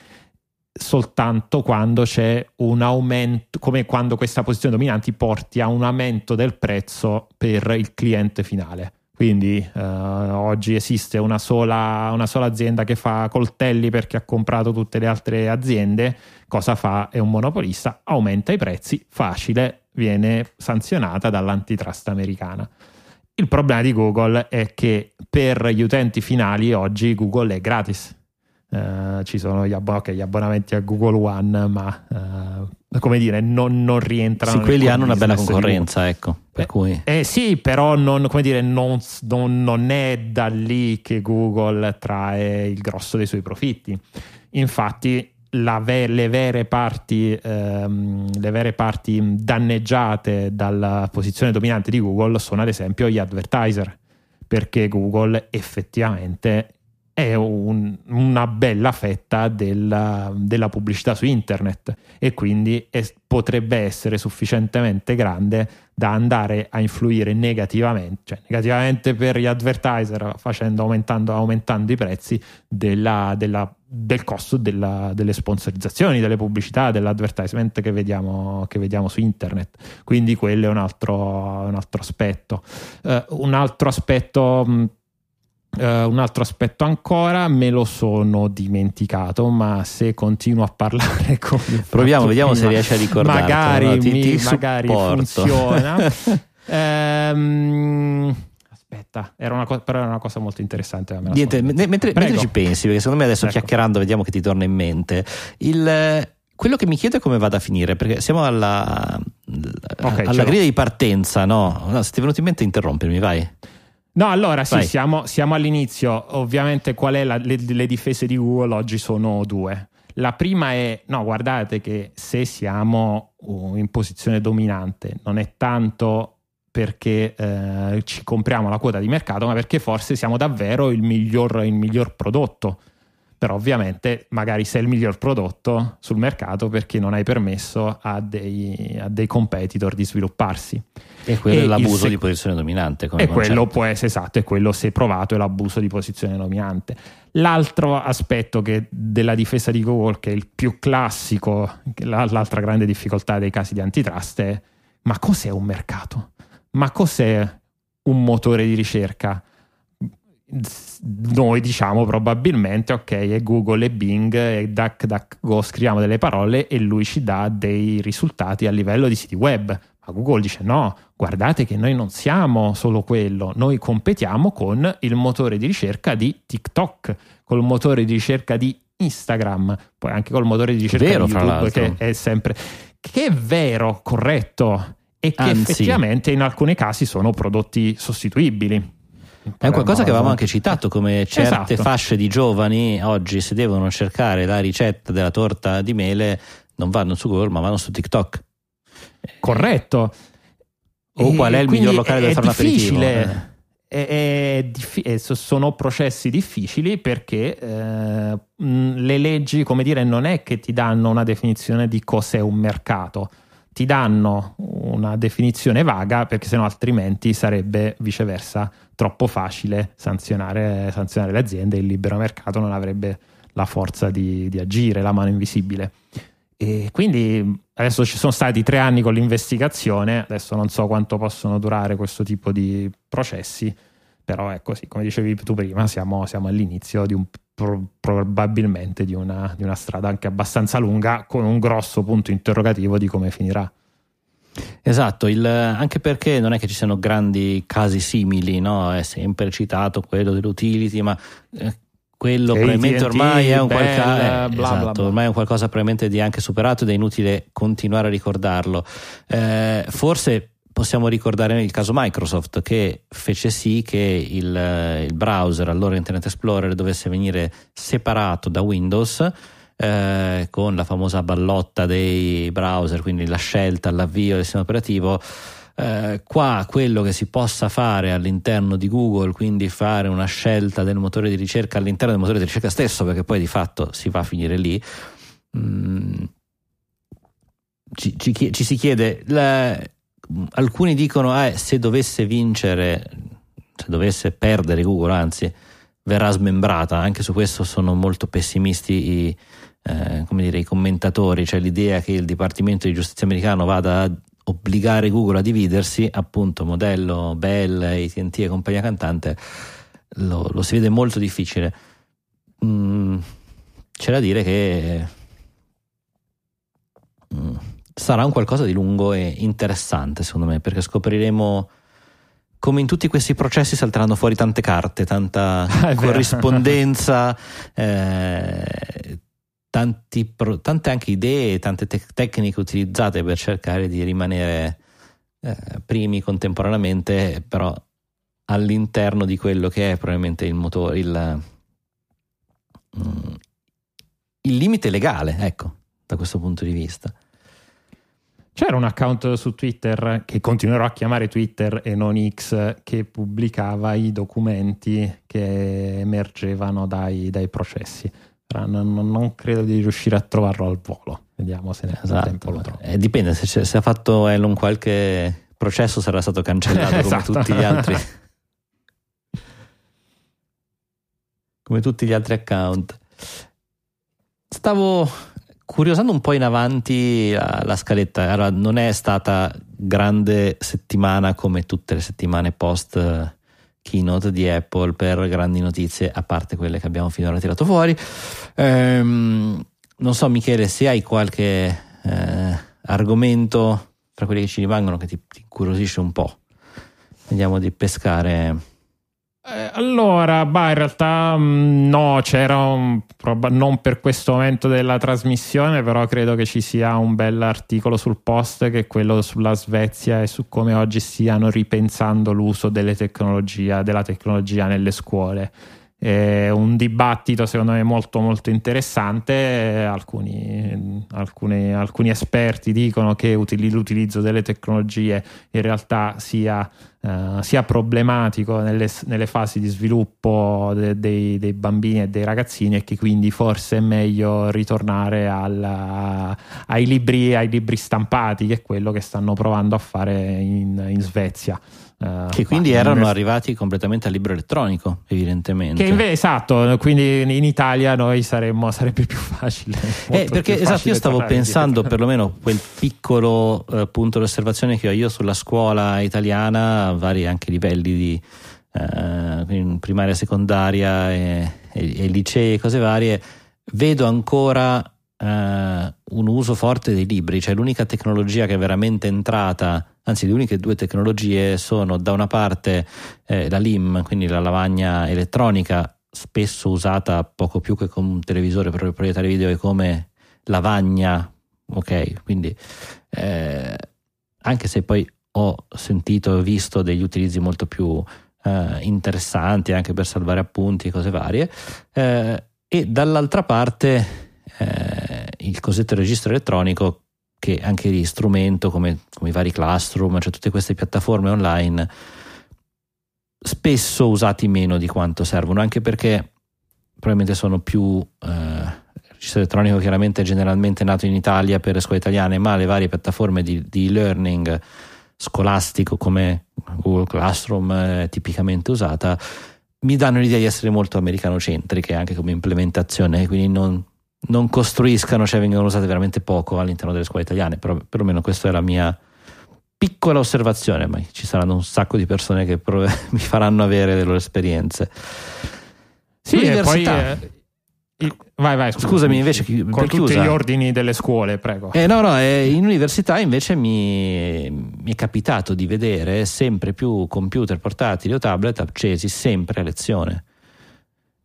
soltanto quando c'è un aumento, come quando questa posizione dominante porti a un aumento del prezzo per il cliente finale. Quindi eh, oggi esiste una sola, una sola, azienda che fa coltelli perché ha comprato tutte le altre aziende. Cosa fa? È un monopolista, aumenta i prezzi, facile, viene sanzionata dall'antitrust americana. Il problema di Google è che per gli utenti finali oggi Google è gratis Uh, ci sono gli, abbon- okay, gli, abbonamenti a Google One, ma uh, come dire, non, non rientrano. Sì, quelli hanno una bella concorrenza, ecco. Per eh, cui... eh, sì, però non, come dire, non, non, è da lì che Google trae il grosso dei suoi profitti. Infatti, ve- le, vere parti, ehm, le vere parti danneggiate dalla posizione dominante di Google sono ad esempio gli advertiser, perché Google effettivamente è un, una bella fetta della, della, pubblicità su internet e quindi è, potrebbe essere sufficientemente grande da andare a influire negativamente, cioè negativamente per gli advertiser facendo aumentando, aumentando i prezzi della, della, del costo delle sponsorizzazioni, delle pubblicità, dell'advertisement che vediamo, che vediamo su internet. Quindi quello è un altro, un altro aspetto. Uh, un altro aspetto Uh, un altro aspetto ancora me lo sono dimenticato, ma se continuo a parlare <laughs> con proviamo, vediamo prima, se riesci a ricordare. Magari, no? ti, mi, ti magari funziona. um, <laughs> aspetta, era una co- però era una cosa molto interessante. Niente, mentre, mentre, ci pensi, perché secondo me adesso ecco. chiacchierando vediamo che ti torna in mente. Il, quello che mi chiedo è come vada a finire, perché siamo alla, okay, alla griglia di partenza, no? no? Se ti è venuto in mente interrompermi, vai. No, allora sì, siamo, siamo all'inizio. Ovviamente, qual è la- le, le difese di Google oggi sono due. La prima è: no, guardate che se siamo uh, in posizione dominante, non è tanto perché eh, ci compriamo la quota di mercato, ma perché forse siamo davvero il miglior, il miglior prodotto. Però ovviamente magari sei il miglior prodotto sul mercato perché non hai permesso a dei, a dei competitor di svilupparsi. E quello E è l'abuso sec- di posizione dominante. E concetto. quello può essere esatto, è quello se provato è l'abuso di posizione dominante. L'altro aspetto che della difesa di Google, che è il più classico, l'altra grande difficoltà dei casi di antitrust è: ma cos'è un mercato? Ma cos'è un motore di ricerca? Noi diciamo probabilmente ok, è Google e Bing e DuckDuckGo scriviamo delle parole e lui ci dà dei risultati a livello di siti web. Ma Google dice no, guardate che noi non siamo solo quello, noi competiamo con il motore di ricerca di TikTok, col motore di ricerca di Instagram, poi anche col motore di ricerca Vero, di YouTube che è sempre che è vero, corretto e che Anzi. effettivamente in alcuni casi sono prodotti sostituibili. È qualcosa che avevamo anche citato, come certe Esatto. fasce di giovani oggi se devono cercare la ricetta della torta di mele non vanno su Google ma vanno su TikTok. corretto. O E qual è il miglior locale dove fare un aperitivo. difficile. È- è eh, sono processi difficili perché eh, le leggi, come dire, non è che ti danno una definizione di cos'è un mercato, ti danno una definizione vaga perché sennò altrimenti sarebbe viceversa troppo facile sanzionare, sanzionare le aziende, il libero mercato non avrebbe la forza di, di agire, la mano invisibile. E quindi adesso ci sono stati tre anni con l'investigazione, adesso non so quanto possono durare questo tipo di processi, però è così, come dicevi tu prima, siamo, siamo all'inizio di un, pro- probabilmente di una, di una strada anche abbastanza lunga con un grosso punto interrogativo di come finirà. Esatto, il- anche perché non è che ci siano grandi casi simili, no? è sempre citato quello dell'utility, ma eh, quello Che probabilmente ormai è un Bell, qualcosa, eh, bla, bla, esatto, bla. ormai è un qualcosa probabilmente di anche superato ed è inutile continuare a ricordarlo. Eh, forse possiamo ricordare il caso Microsoft che fece sì che il, il browser, allora Internet Explorer, dovesse venire separato da Windows eh, con la famosa ballotta dei browser, quindi la scelta, l'avvio del sistema operativo. Eh, qua quello che si possa fare all'interno di Google, quindi fare una scelta del motore di ricerca all'interno del motore di ricerca stesso, perché poi di fatto si va a finire lì. mm, ci, ci ci si chiede, la- alcuni dicono eh, se dovesse vincere, se dovesse perdere Google, anzi, verrà smembrata. Anche su questo sono molto pessimisti i, eh, come dire, i commentatori, cioè l'idea che il Dipartimento di Giustizia americano vada a obbligare Google a dividersi, appunto, modello Bell, AT&T e compagnia cantante, lo, lo si vede molto difficile. Mm, c'è da dire che mm, sarà un qualcosa di lungo e interessante, secondo me, perché scopriremo come in tutti questi processi salteranno fuori tante carte, tanta <laughs> vero. corrispondenza, <laughs> eh, tanti tante anche idee, tante tec- tecniche utilizzate per cercare di rimanere eh, primi contemporaneamente, però all'interno di quello che è probabilmente il motore, il, mm, il limite legale, ecco, da questo punto di vista. C'era un account su Twitter che continuerò a chiamare Twitter e non X che pubblicava i documenti che emergevano dai, dai processi. Non, non- credo di riuscire a trovarlo al volo. Vediamo se nel frattempo lo trovo. Eh, dipende, se, se ha fatto Elon qualche processo sarà stato cancellato come Esatto. tutti gli altri. <laughs> come tutti gli altri account. Stavo curiosando un po' in avanti la, la scaletta. Allora, non è stata grande settimana come tutte le settimane post eh, keynote di Apple per grandi notizie, a parte quelle che abbiamo finora tirato fuori. Ehm, non so, Michele, se hai qualche eh, argomento tra quelli che ci rimangono che ti, ti incuriosisce un po'. Vediamo di pescare. Eh, allora, bah, in realtà mh, no, c'era un, prob- non per questo momento della trasmissione, però credo che ci sia un bel articolo sul post che è quello sulla Svezia e su come oggi stiano ripensando l'uso delle tecnologie, della tecnologia nelle scuole. È un dibattito secondo me molto molto interessante. Alcuni, alcuni, alcuni esperti dicono che l'utilizzo delle tecnologie in realtà sia, uh, sia problematico nelle, nelle, fasi di sviluppo de, dei, dei, bambini e dei ragazzini e che quindi forse è meglio ritornare al, ai, libri, ai libri stampati, che è quello che stanno provando a fare in, in Svezia. Uh, che quindi erano invece... arrivati completamente al libro elettronico, evidentemente. Che invece, esatto, quindi in Italia noi saremmo, sarebbe più facile. Eh, perché più esatto, facile io stavo pensando perlomeno quel piccolo eh, punto di osservazione che ho io sulla scuola italiana a vari anche livelli di eh, primaria, secondaria e, e, e licei e cose varie, vedo ancora eh, un uso forte dei libri, cioè l'unica tecnologia che è veramente entrata anzi le uniche due tecnologie sono da una parte eh, la LIM, quindi la lavagna elettronica, spesso usata poco più che come un televisore per proiettare video e come lavagna, ok? Quindi eh, anche se poi ho sentito e visto degli utilizzi molto più eh, interessanti anche per salvare appunti e cose varie, eh, e dall'altra parte eh, il cosiddetto registro elettronico che anche lì strumento come, come i vari classroom, cioè tutte queste piattaforme online, spesso usati meno di quanto servono, anche perché probabilmente sono più... Eh, il registro elettronico chiaramente è generalmente nato in Italia per le scuole italiane, ma le varie piattaforme di, di learning scolastico come Google Classroom è tipicamente usata, mi danno l'idea di essere molto americanocentriche anche come implementazione, quindi non, non costruiscano, cioè vengono usate veramente poco all'interno delle scuole italiane, però perlomeno questa è la mia piccola osservazione, ma ci saranno un sacco di persone che <laughs> mi faranno avere le loro esperienze. Sì, e poi... Eh, vai, vai, scusami, scusami invece con tutti chiusa. gli ordini delle scuole, prego. Eh, no, no, eh, in università invece mi, mi, è capitato di vedere sempre più computer portatili o tablet accesi sempre a lezione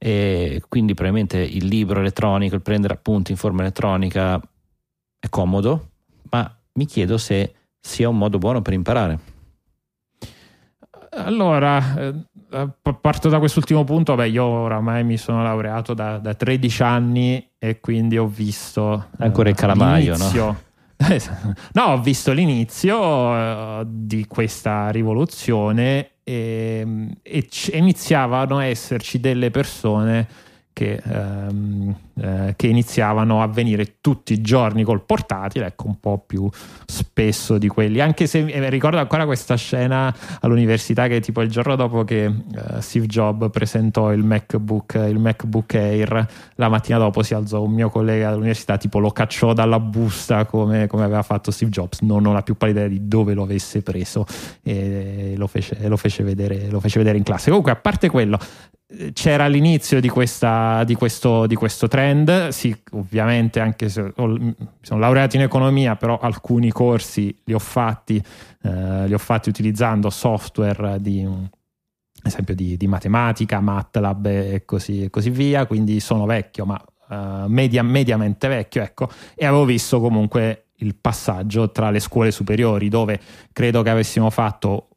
e quindi probabilmente il libro elettronico, il prendere appunti in forma elettronica è comodo, ma mi chiedo se sia un modo buono per imparare. Allora, eh, parto da quest'ultimo punto, beh, io oramai mi sono laureato da, da 13 anni e quindi ho visto... Ancora il calamaio, no? <laughs> no, ho visto l'inizio uh, di questa rivoluzione e, ehm, e iniziavano a esserci delle persone che, ehm, eh, che, iniziavano a venire tutti i giorni col portatile, ecco un po' più spesso di quelli. Anche se eh, ricordo ancora questa scena all'università che tipo il giorno dopo che eh, Steve Jobs presentò il MacBook, il MacBook Air, la mattina dopo si alzò un mio collega dell'università, tipo lo cacciò dalla busta come, come aveva fatto Steve Jobs, non ho la più pallida idea di dove lo avesse preso e lo fece, lo fece, vedere, lo fece vedere in classe. Comunque, a parte quello, c'era l'inizio di, questa, di, questo, di, questo, trend, sì, ovviamente anche se ho, sono laureato in economia, però alcuni corsi li ho fatti, eh, li ho fatti utilizzando software di, esempio di, di matematica, MATLAB e così, e così, via, quindi sono vecchio, ma uh, media, mediamente vecchio, ecco, e avevo visto comunque il passaggio tra le scuole superiori dove credo che avessimo fatto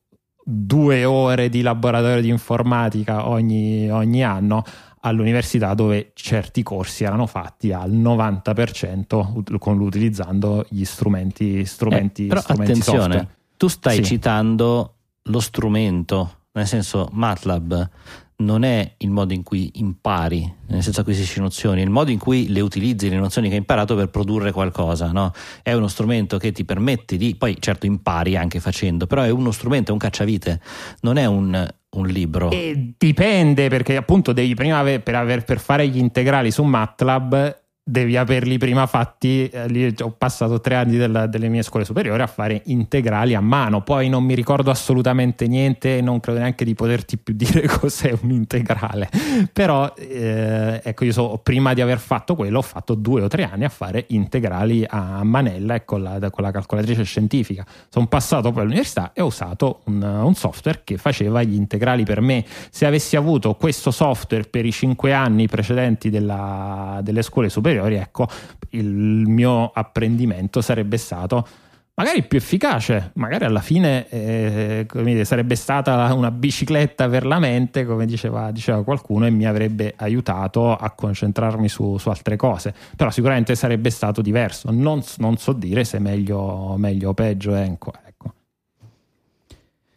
due ore di laboratorio di informatica ogni, ogni anno all'università dove certi corsi erano fatti al 90% con, utilizzando gli strumenti, strumenti, eh, però strumenti attenzione, software. tu stai sì. citando lo strumento, nel senso MATLAB non è il modo in cui impari, nel senso acquisisci nozioni, è il modo in cui le utilizzi le nozioni che hai imparato per produrre qualcosa, no? È uno strumento che ti permette di, poi certo impari anche facendo, però è uno strumento, è un cacciavite, non è un, un libro. E dipende perché appunto devi prima per, aver, per fare gli integrali su MATLAB devi averli prima fatti. Eh, ho passato tre anni della, delle mie scuole superiori a fare integrali a mano. Poi non mi ricordo assolutamente niente, non credo neanche di poterti più <laughs> dire cos'è un integrale. Però, eh, ecco, io so, prima di aver fatto quello, ho fatto due o tre anni a fare integrali a manella e con la, con la calcolatrice scientifica. Sono passato poi all'università e ho usato un, un software che faceva gli integrali per me. Se avessi avuto questo software per i cinque anni precedenti della, delle scuole superiori, superiori, ecco, il mio apprendimento sarebbe stato magari più efficace, magari alla fine eh, dire, sarebbe stata una bicicletta per la mente, come diceva, diceva, qualcuno, e mi avrebbe aiutato a concentrarmi su, su altre cose. Però sicuramente sarebbe stato diverso. Non, non so dire se meglio, meglio o peggio. Ecco. ecco.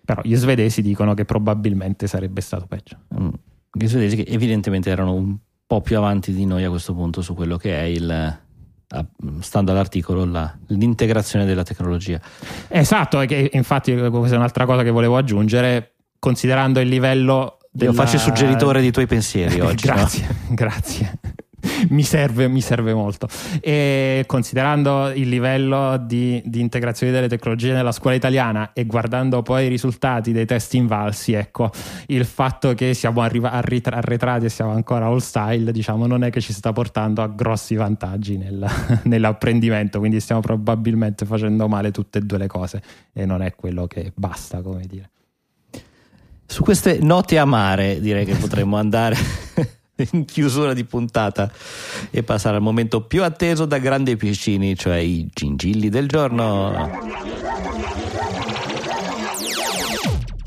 Però gli svedesi dicono che probabilmente sarebbe stato peggio. Mm. Gli svedesi che evidentemente erano un po' più avanti di noi a questo punto su quello che è il stando all'articolo la, l'integrazione della tecnologia esatto e infatti questa è un'altra cosa che volevo aggiungere considerando il livello della... io faccio il suggeritore di tuoi pensieri <laughs> oggi grazie no? grazie <laughs> <laughs> mi, serve, mi serve molto. E considerando il livello di, di, integrazione delle tecnologie nella scuola italiana e guardando poi i risultati dei test invalsi, ecco, il fatto che siamo arriva- arretrati e siamo ancora all style, diciamo, non è che ci sta portando a grossi vantaggi nel, <laughs> nell'apprendimento, quindi stiamo probabilmente facendo male tutte e due le cose e non è quello che basta, come dire. Su queste note amare direi che potremmo andare <laughs> <laughs> in chiusura di puntata e passare al momento più atteso da grandi piccini, cioè i gingilli del giorno.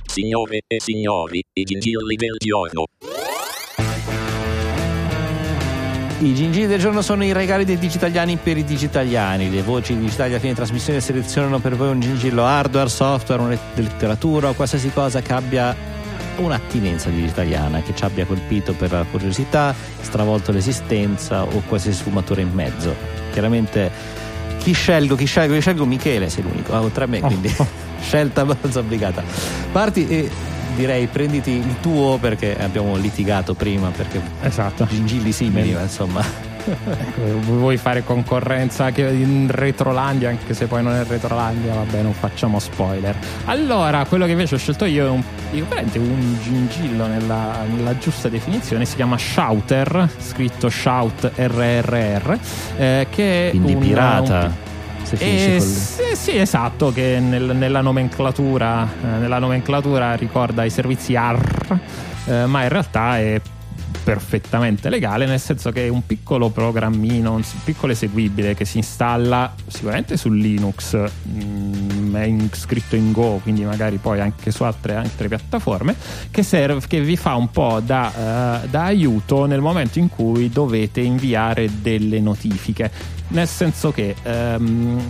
Signore e signori, i gingilli del giorno. I gingilli del giorno sono i regali dei digitaliani per i digitaliani. Le voci digitali a fine trasmissione selezionano per voi un gingillo hardware, software, una letteratura o qualsiasi cosa che abbia un'attinenza digitaliana che ci abbia colpito per la curiosità, stravolto l'esistenza o qualsiasi sfumatura in mezzo. Chiaramente chi scelgo, chi scelgo, chi scelgo Michele, sei l'unico, ah, oltre a me, quindi oh. <laughs> scelta abbastanza obbligata. Parti e direi prenditi il tuo perché abbiamo litigato prima perché esatto. gingilli simili, ma insomma ecco, vuoi fare concorrenza anche in Retrolandia, anche se poi non è Retrolandia, vabbè, non facciamo spoiler. Allora, quello che invece ho scelto io è un, un gingillo nella, nella, giusta definizione, si chiama Shouter, scritto Shout RRR, eh, che Quindi è un, pirata. Un, eh, sì, sì, esatto, che nel, nella, nomenclatura, eh, nella, nomenclatura, ricorda i servizi AR, eh, ma in realtà è perfettamente legale, nel senso che è un piccolo programmino, un piccolo eseguibile che si installa sicuramente su Linux, mh, mm, è in, scritto in Go, quindi magari poi anche su altre, altre piattaforme, che, serve, che vi fa un po' da, uh, da aiuto nel momento in cui dovete inviare delle notifiche. Nel senso che um,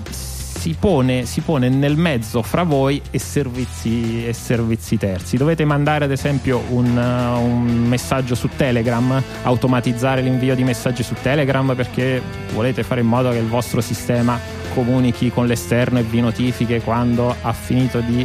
si pone, si pone, nel mezzo fra voi e servizi, e servizi terzi. Dovete mandare ad esempio un, uh, un, messaggio su Telegram, automatizzare l'invio di messaggi su Telegram perché volete fare in modo che il vostro sistema comunichi con l'esterno e vi notifiche quando ha finito di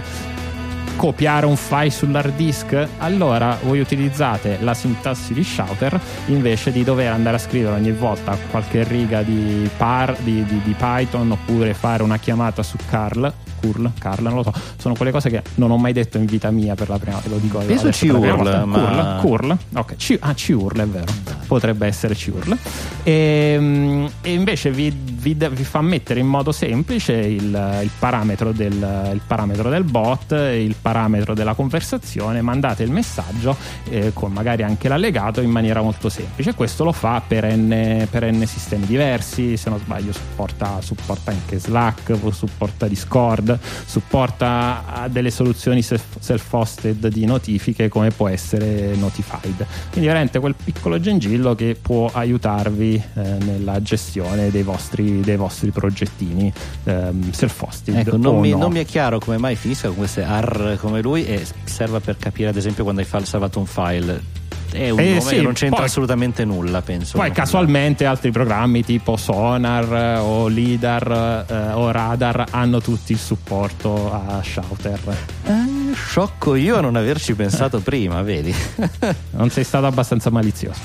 copiare un file sull'hard disk, allora voi utilizzate la sintassi di Shouter invece di dover andare a scrivere ogni volta qualche riga di, par, di, di, di Python oppure fare una chiamata su Carl curl, Carl, non lo so, sono quelle cose che non ho mai detto in vita mia per la prima, lo dico Penso ci url, ma... curl, curl, ok, ci, ah ci url è vero, potrebbe essere ci url e, ehm, e invece vi, vi, vi, fa mettere in modo semplice il, il, parametro del, il, parametro del, bot, il parametro della conversazione, mandate il messaggio eh, con magari anche l'allegato in maniera molto semplice, questo lo fa per n, per n sistemi diversi, se non sbaglio supporta, supporta anche Slack, supporta Discord Discord supporta delle soluzioni self-hosted di notifiche come può essere Notified. Quindi veramente quel piccolo gengillo che può aiutarvi eh, nella gestione dei vostri, dei vostri progettini ehm, self-hosted. Ecco, non mi, no. non mi, è chiaro come mai finisca con queste AR come lui e serva per capire ad esempio quando hai salvato un file è un eh, sì, non c'entra poi, assolutamente nulla, penso. Poi casualmente altri programmi tipo Sonar eh, o LIDAR eh, o Radar hanno tutti il supporto a Shouter. Eh, sciocco io a non averci pensato prima, vedi? <laughs> non sei stato abbastanza malizioso.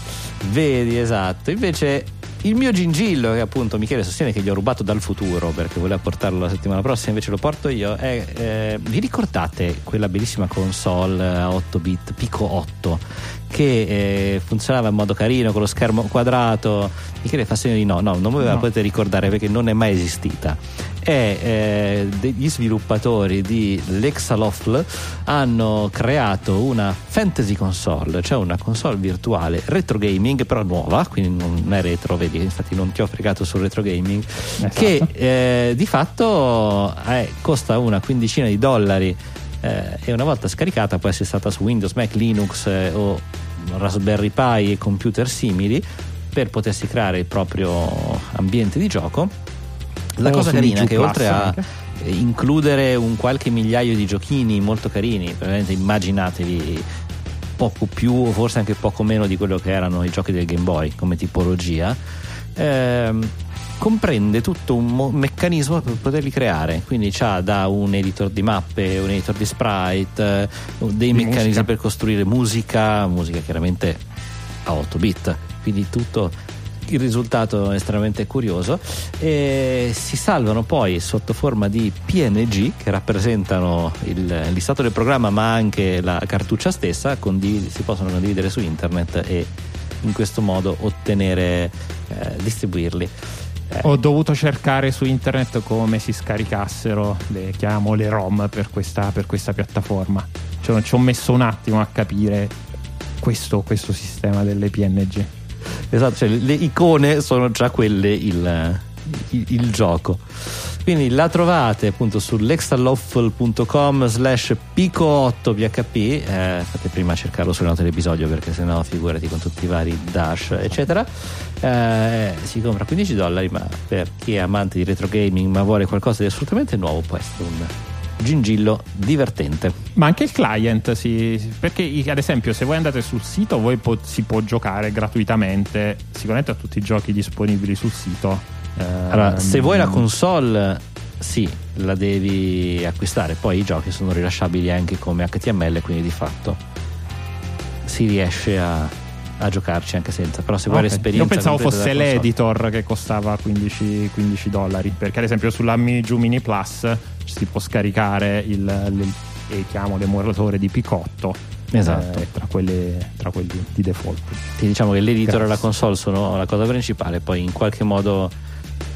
Vedi, esatto. Invece Il mio gingillo, che appunto Michele sostiene che gli ho rubato dal futuro perché voleva portarlo la settimana prossima, invece lo porto io. È, eh, vi ricordate quella bellissima console a 8 bit Pico 8 che eh, funzionava in modo carino con lo schermo quadrato? Michele fa segno di no, no, non me la No. potete ricordare perché non è mai esistita. E eh, degli sviluppatori di Lexaloft hanno creato una fantasy console, cioè una console virtuale retro gaming, però nuova, quindi non è retro, vedi, infatti non ti ho fregato sul retro gaming, Esatto. che eh, di fatto eh, costa una quindicina di dollari eh, e una volta scaricata può essere stata su Windows, Mac, Linux eh, o Raspberry Pi e computer simili per potersi creare il proprio ambiente di gioco. La O cosa carina è che oltre a anche. eh, includere un qualche migliaio di giochini molto carini, veramente immaginatevi poco più o forse anche poco meno di quello che erano i giochi del Game Boy come tipologia, ehm, comprende tutto un mo- meccanismo per poterli creare. Quindi c'ha da un editor di mappe, un editor di sprite, eh, dei Di meccanismi musica. per costruire musica, musica chiaramente a 8 bit, quindi tutto il risultato è estremamente curioso e si salvano poi sotto forma di PNG che rappresentano il listato del programma ma anche la cartuccia stessa condiv- si possono condividere su internet e in questo modo ottenere eh, distribuirli Eh, Ho dovuto cercare su internet come si scaricassero le, chiamiamo le ROM per questa, per questa piattaforma. Cioè, ci ho messo un attimo a capire questo, questo sistema delle PNG. Esatto, cioè le icone sono già quelle il, il- il gioco. Quindi la trovate appunto su lexaloffle.com slash pico8php eh, fate prima a cercarlo sulle note dell'episodio perché sennò figurati con tutti i vari dash eccetera Eh, si compra 15 dollari ma per chi è amante di retro gaming ma vuole qualcosa di assolutamente nuovo può essere un gingillo divertente Ma anche il client, si- perché ad esempio se voi andate sul sito voi po- si può giocare gratuitamente sicuramente a tutti i giochi disponibili sul sito. Allora, Ehm, se vuoi la console, sì, la devi acquistare. Poi i giochi sono rilasciabili anche come HTML, quindi di fatto si riesce a, a giocarci anche senza. Però se vuoi Ok. l'esperienza. Io pensavo fosse l'editor che costava 15, 15 dollari. Perché, ad esempio, sulla Minigiu Mini Plus si può scaricare il, il- e chiamo l'emulatore di Picotto. Esatto. eh, tra, quelle, tra quelli di default. Ti diciamo che l'editor e la Grazie. console sono la cosa principale, poi in qualche modo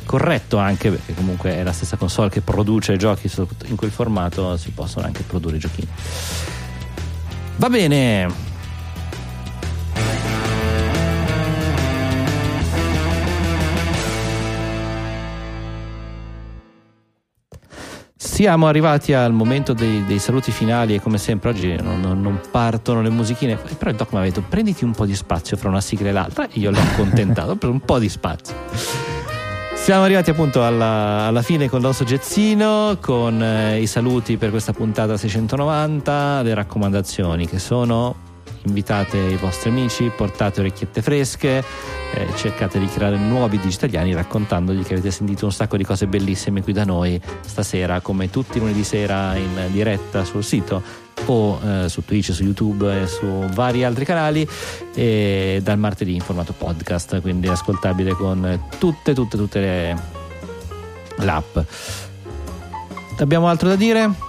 corretto anche perché comunque è la stessa console che produce giochi in quel formato si possono anche produrre giochini va bene Siamo arrivati al momento dei, dei saluti finali e come sempre oggi non, non- partono le musichine, però il doc mi ha detto prenditi un po' di spazio fra una sigla e l'altra e io l'ho <laughs> accontentato per un po' di spazio. Siamo arrivati appunto alla, alla fine con il nostro gezzino, con eh, i saluti per questa puntata 690, le raccomandazioni che sono invitate i vostri amici, portate orecchiette fresche, eh, cercate di creare nuovi digitaliani raccontandogli che avete sentito un sacco di cose bellissime qui da noi stasera, come tutti i lunedì sera in diretta sul sito o eh, su Twitch, su YouTube e su vari altri canali e dal martedì in formato podcast, quindi ascoltabile con tutte, tutte, tutte le l'app. Abbiamo altro da dire?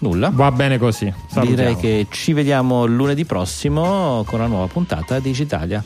Nulla. Va bene così. Salutiamo. Direi che ci vediamo lunedì prossimo con una nuova puntata di Digitalia.